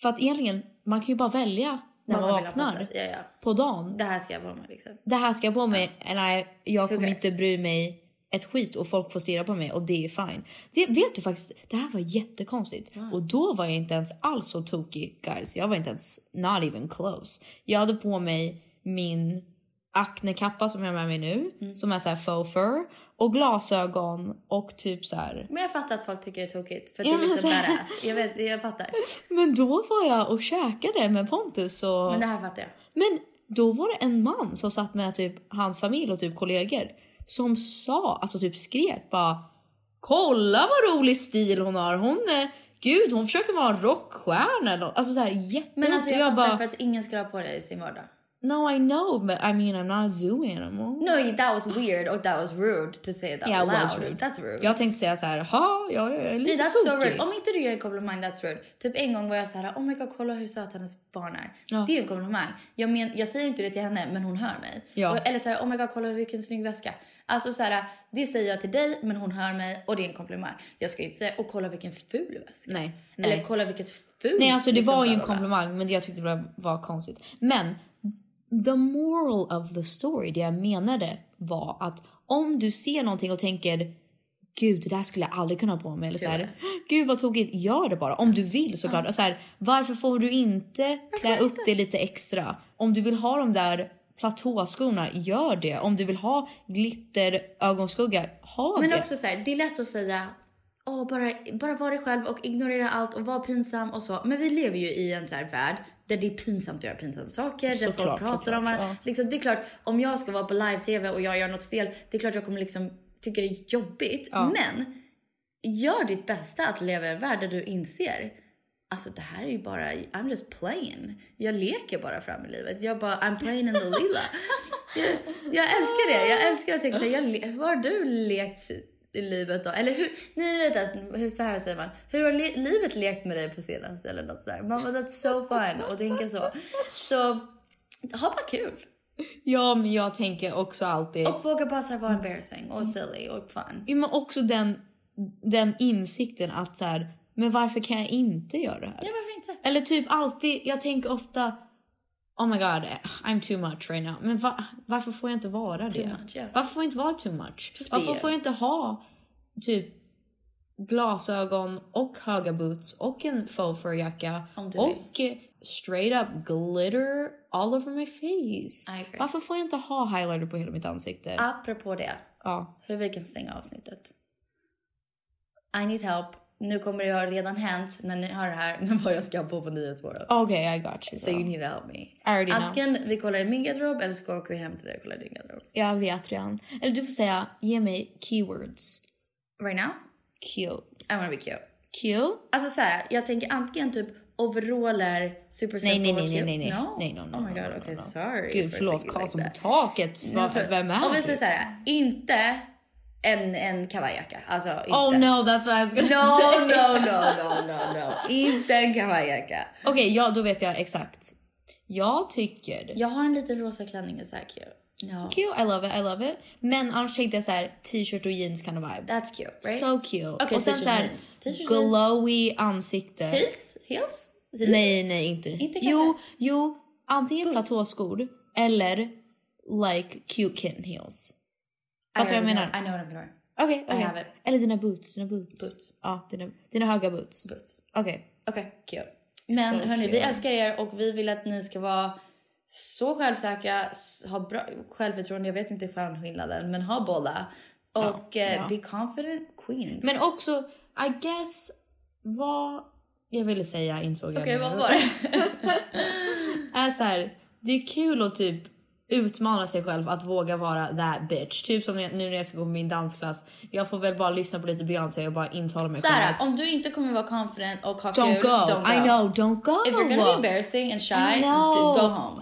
för att egentligen, man kan ju bara välja när man på vaknar. Ja, ja. på dagen. Det här ska jag vara med liksom. Det här ska jag på mig, and I, jag kommer cares? inte bry mig ett skit och folk får stirra på mig och det är fine. Det, vet du faktiskt, det här var jättekonstigt. Och då var jag inte ens alls så tokig guys. Jag var inte ens, not even close. Jag hade på mig min aknekappa som jag har med mig nu, Mm. som är så här faux fur. Och glasögon och typ så här. Men jag fattar att folk tycker det är tokigt. För Ja, att det är men liksom så- badass. Jag vet, jag fattar. Men då var jag och käkade med Pontus och... Men det här fattar jag. Men då var det en man som satt med typ hans familj och typ kollegor som sa, alltså typ skrek bara Kolla vad rolig stil hon har. Hon är, gud hon försöker vara en rockstjärna. eller- Alltså så här jätteroligt. Men alltså Och jag, fattar bara, för att ingen ska ha på det i sin vardag. no I know but I mean I'm not a zoo animal. No, that was weird och that was rude to say that Yeah, loud. was rude. That's rude. Jag tänkte säga så här, ha jag är Nej, lite that's so tokig. rude. Om inte du ger en komplimang, that's rude. Typ en gång var jag så här, oh my god, kolla hur söt hennes barn är. Ja. Det är en komplimang. Jag, men, jag säger inte det till henne, men hon hör mig. Ja. Och, eller så här, oh my god, kolla vilken snygg väska. Alltså så här, det säger jag till dig, men hon hör mig och det är en komplimang. Jag ska inte säga, och kolla vilken ful väska. Nej, Eller nej. kolla vilket fult. Nej, alltså det liksom, var ju en komplimang, men det jag tyckte bara var konstigt. Men the moral of the story, det jag menade var att om du ser någonting och tänker Gud, det där skulle jag aldrig kunna ha på mig. Eller så här, Gud vad tokigt, gör det bara. Om du vill såklart. Och så här, varför får du inte klä upp dig lite extra? Om du vill ha de där platåskorna, gör det. Om du vill ha glitter ögonskugga, ha Men det. också så här, det är lätt att säga Åh, bara, bara var dig själv och ignorera allt och var pinsam och så. Men vi lever ju i en så här värld där det är pinsamt att göra pinsamma saker. där Såklart, folk pratar om varandra. ja. Liksom, det är klart, om jag ska vara på live-tv och jag gör något fel, det är klart jag kommer liksom tycka det är jobbigt. Men gör ditt bästa att leva i en värld där du inser Alltså det här är ju bara, I'm just playing. Jag leker bara fram i livet. Jag bara, I'm playing in the lilla. jag, jag älskar det. Jag älskar att tänka så här, jag, le- vad har du lekt i livet då? Eller hur, nej jag, hur så här säger man. Hur har li, livet lekt med dig på senaste eller något sådär. Man bara, that's so fun och tänka så. Så, ha bara kul. Ja, men jag tänker också alltid... Och våga bara så här vara embarrassing och silly och fun. Ja, men också den, den insikten att så här, men varför kan jag inte göra det här? Ja, varför inte? Eller typ alltid, jag tänker ofta, oh my god, I'm too much right now. Men va, varför får jag inte vara det? much, ja. Varför får jag inte vara too much? Just Varför får jag inte ha typ glasögon och höga boots och en faux fur-jacka Om du och straight up glitter all over my face? Varför får jag inte ha highlighter på hela mitt ansikte? Apropå det, Ja. hur vi kan stänga avsnittet. I need help nu kommer det ha redan hänt när ni hör det här, men vad jag ska ha på på Nyhetsmorgon. Okej, I got you. So you need to help me. I already know. Antingen vi kollar i min garderob eller så åker vi hem till dig och kollar din garderob. Jag vet redan. Eller du får säga, ge mig keywords. Right now, Cute. I wanna be cute. Cute? Alltså så här, jag tänker antingen typ overaller, super Nej, nej, nej, cute. nej, nej. No? Nej, no, no, oh my no, god, no, okay, no. sorry. Gud, förlåt. Karlsson like på taket. Nej, Vad- för- Vem är Om vi säger så här, inte en, en kavajjacka. Alltså inte. Oh no, that's what I was gonna No, say. no, no, no, no, no. Inte en kavajjacka. Okej, ja då vet jag exakt. Jag tycker... Jag har en liten rosa klänning, är så här cute. No. Cute, I love it, I love it. Men annars tänkte jag så här t-shirt och jeans kind of vibe. That's cute, right? So cute. Okej, och sen så här glowy ansikte. Heels? Heels? Heels? Nej, nej, inte. Inte jo, jo, antingen platåskor eller like cute kitten heels. Fattar du vad jag menar? I know what I'm gonna wear. Okej, have it. Eller dina boots, dina boots. Boots. Ja, dina, dina höga boots. Boots. Okej. Okej, cute. Men So hörni, vi cute. älskar er och vi vill att ni ska vara så självsäkra, ha bra självförtroende. Jag vet inte fan skillnaden, men ha båda. Och eh, ja. be confident queens. Men också, I guess, vad jag ville säga insåg jag Okej, vad var det? är så här, det är kul att typ utmana sig själv att våga vara that bitch. Typ som nu när jag ska gå på min dansklass. Jag får väl bara lyssna på lite Beyoncé och bara intala mig själv att om du inte kommer vara confident och ha don't kul, go. don't go. I know, don't go. If you're gonna be embarrassing and shy, go home.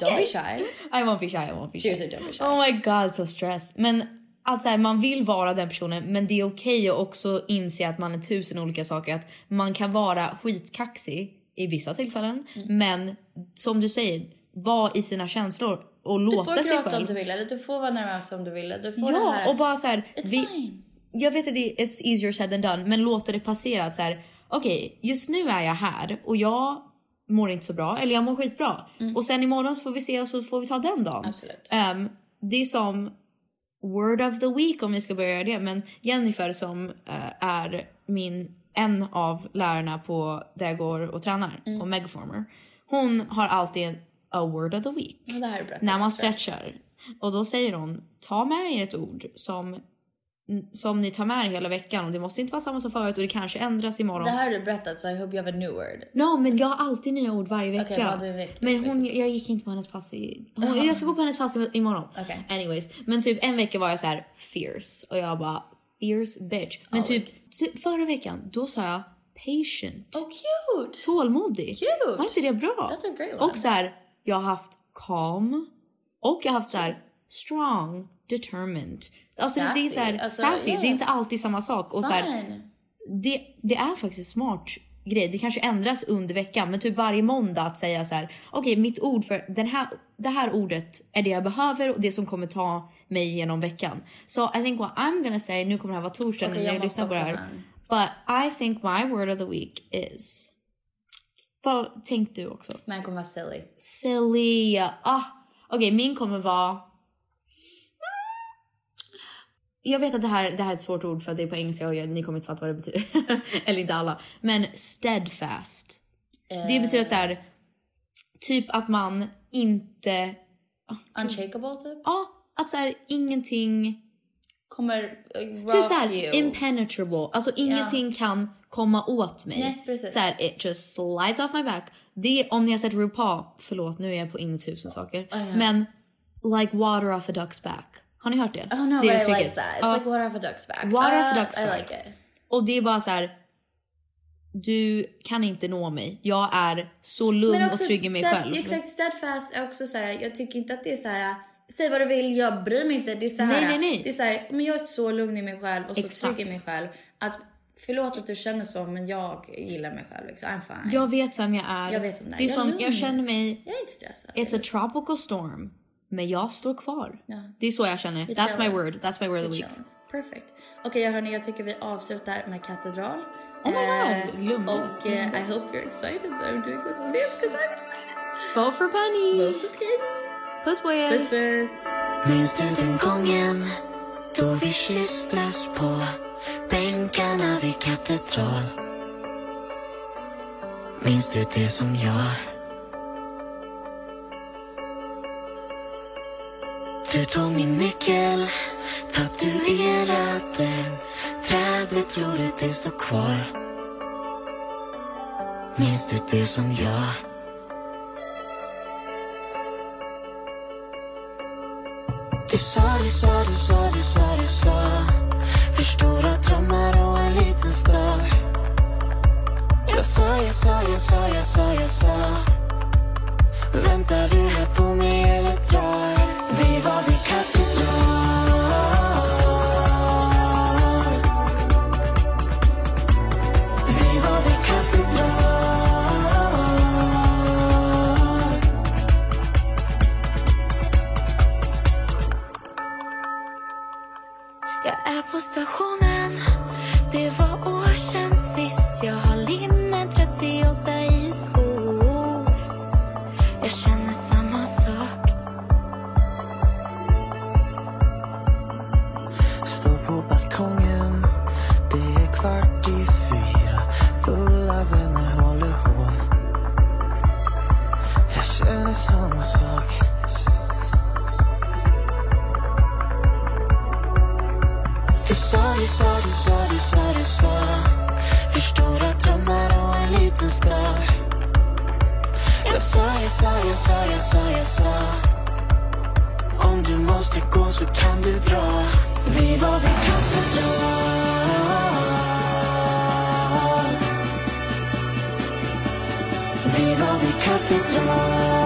Don't be shy. I won't be shy, I won't be shy. Seriously, don't be shy. Oh my god, så stress. Men att så här, man vill vara den personen men det är okej att också inse att man är tusen olika saker. Att man kan vara skitkaxig i vissa tillfällen Mm. men som du säger, vara i sina känslor och Du låta får sig gråta själv. om du vill, eller du får vara nervös om du vill. Du får Ja, här. och bara så här, It's vi, fine. jag vet att det är it's easier said than done, men låta det passera att så här, okej, just nu är jag här och jag mår inte så bra, eller jag mår skitbra. Och sen imorgon så får vi se och så får vi ta den dagen. Mm. Absolut. Ehm, det är som word of the week om vi ska börja göra det, men Jennifer som eh, är min, en av lärarna på där jag går och tränar Mm. på Megaformer. Hon har alltid a word of the week bra. när man stretchar. Och då säger hon, ta med er ett ord som, som ni tar med er hela veckan. Och det måste inte vara samma som förut och det kanske ändras imorgon. Det här har du berättat så I hope you have a new word. No, men jag har alltid nya ord varje vecka. Okej, vad hade du veck- men hon, jag gick inte på hennes pass i, hon, Jag ska gå på hennes pass imorgon. Okej. Anyways, men typ en vecka var jag så här fierce och jag bara fierce bitch. Men typ, typ förra veckan, då sa jag patient. Oh cute! Tålmodig. Cute. Var inte det bra? That's a great one. Och så här, jag har haft calm och jag har haft så här strong, determined. Alltså det är så här, Sassy. Alltså, sassy. yeah. Det är inte alltid samma sak. Och så här, det, det är faktiskt smart grej. Det kanske ändras under veckan, men typ varje måndag att säga så här. Okej, mitt ord för den här, det här ordet är det jag behöver och det som kommer ta mig genom veckan. So I think what I'm gonna say, nu kommer det här vara torsdag Okej, när jag lyssnar på det här. But I think my word of the week is... Vad tänkte du också? Men kommer vara silly. Silly. Ah, Okej, min kommer vara... Jag vet att det här, det här är ett svårt ord för det är på engelska och jag, ni kommer inte fatta vad det betyder. Eller inte alla. Men steadfast. Det betyder att så här, typ att man inte... Unshakable typ? Ja, att så här, ingenting... Kommer uh, rock Typ så här, you. impenetrable. Alltså ingenting kan komma åt mig. Nej, precis. Så här, it just slides off my back. Det, om ni har sett RuPaul, förlåt nu är jag på in i tusen saker. Men like water off a duck's back. Har ni hört det? Oh no, det I uttrycket. like that. It's Ja. like water off a duck's back. Water off a Uh, duck's I back. like it. Och det är bara så här. Du kan inte nå mig. Jag är så lugn och trygg i mig själv. Exakt, steadfast är också så här. Jag tycker inte att det är så här. Säg vad du vill, jag bryr mig inte. Det är så här. Nej, nej, nej. Det är så här, men jag är så lugn i mig själv och så Exakt. trygg i mig själv. Att förlåt att du känner så, men jag gillar mig själv. Liksom. I'm fine. Jag vet vem jag är. Jag vet vem det är. Det är Jag som, lugn. jag känner mig... Jag är inte stressad. It's a tropical storm. Men jag står kvar. Ja. Det är så jag känner. You're That's my chilling. word. That's my word of the week. chilling. Perfect. Okej, okay, hörni, jag tycker vi avslutar med katedral. Oh my god, Eh, glömde. Och eh, I hope you're excited that I'm doing good things because I'm excited. Vote for Penny! Vote for Penny. Puss på er! Puss puss. Minns du den gången då vi kysstes på bänkarna vid katedral? Minns du det som jag? Du tog min nyckel, tatuerade trädet, tror du det står kvar? Minns du det som jag? Du sa, du sa, du sa, du sa, du sa för stora drömmar och en liten stad Jag sa, jag sa, jag sa, jag sa, jag sa Väntar du här på mig eller drar? På stationen. Jag sa, jag sa, jag sa, jag sa, Om du måste gå så kan du dra. Vi var vid katedral Vi var vid katedral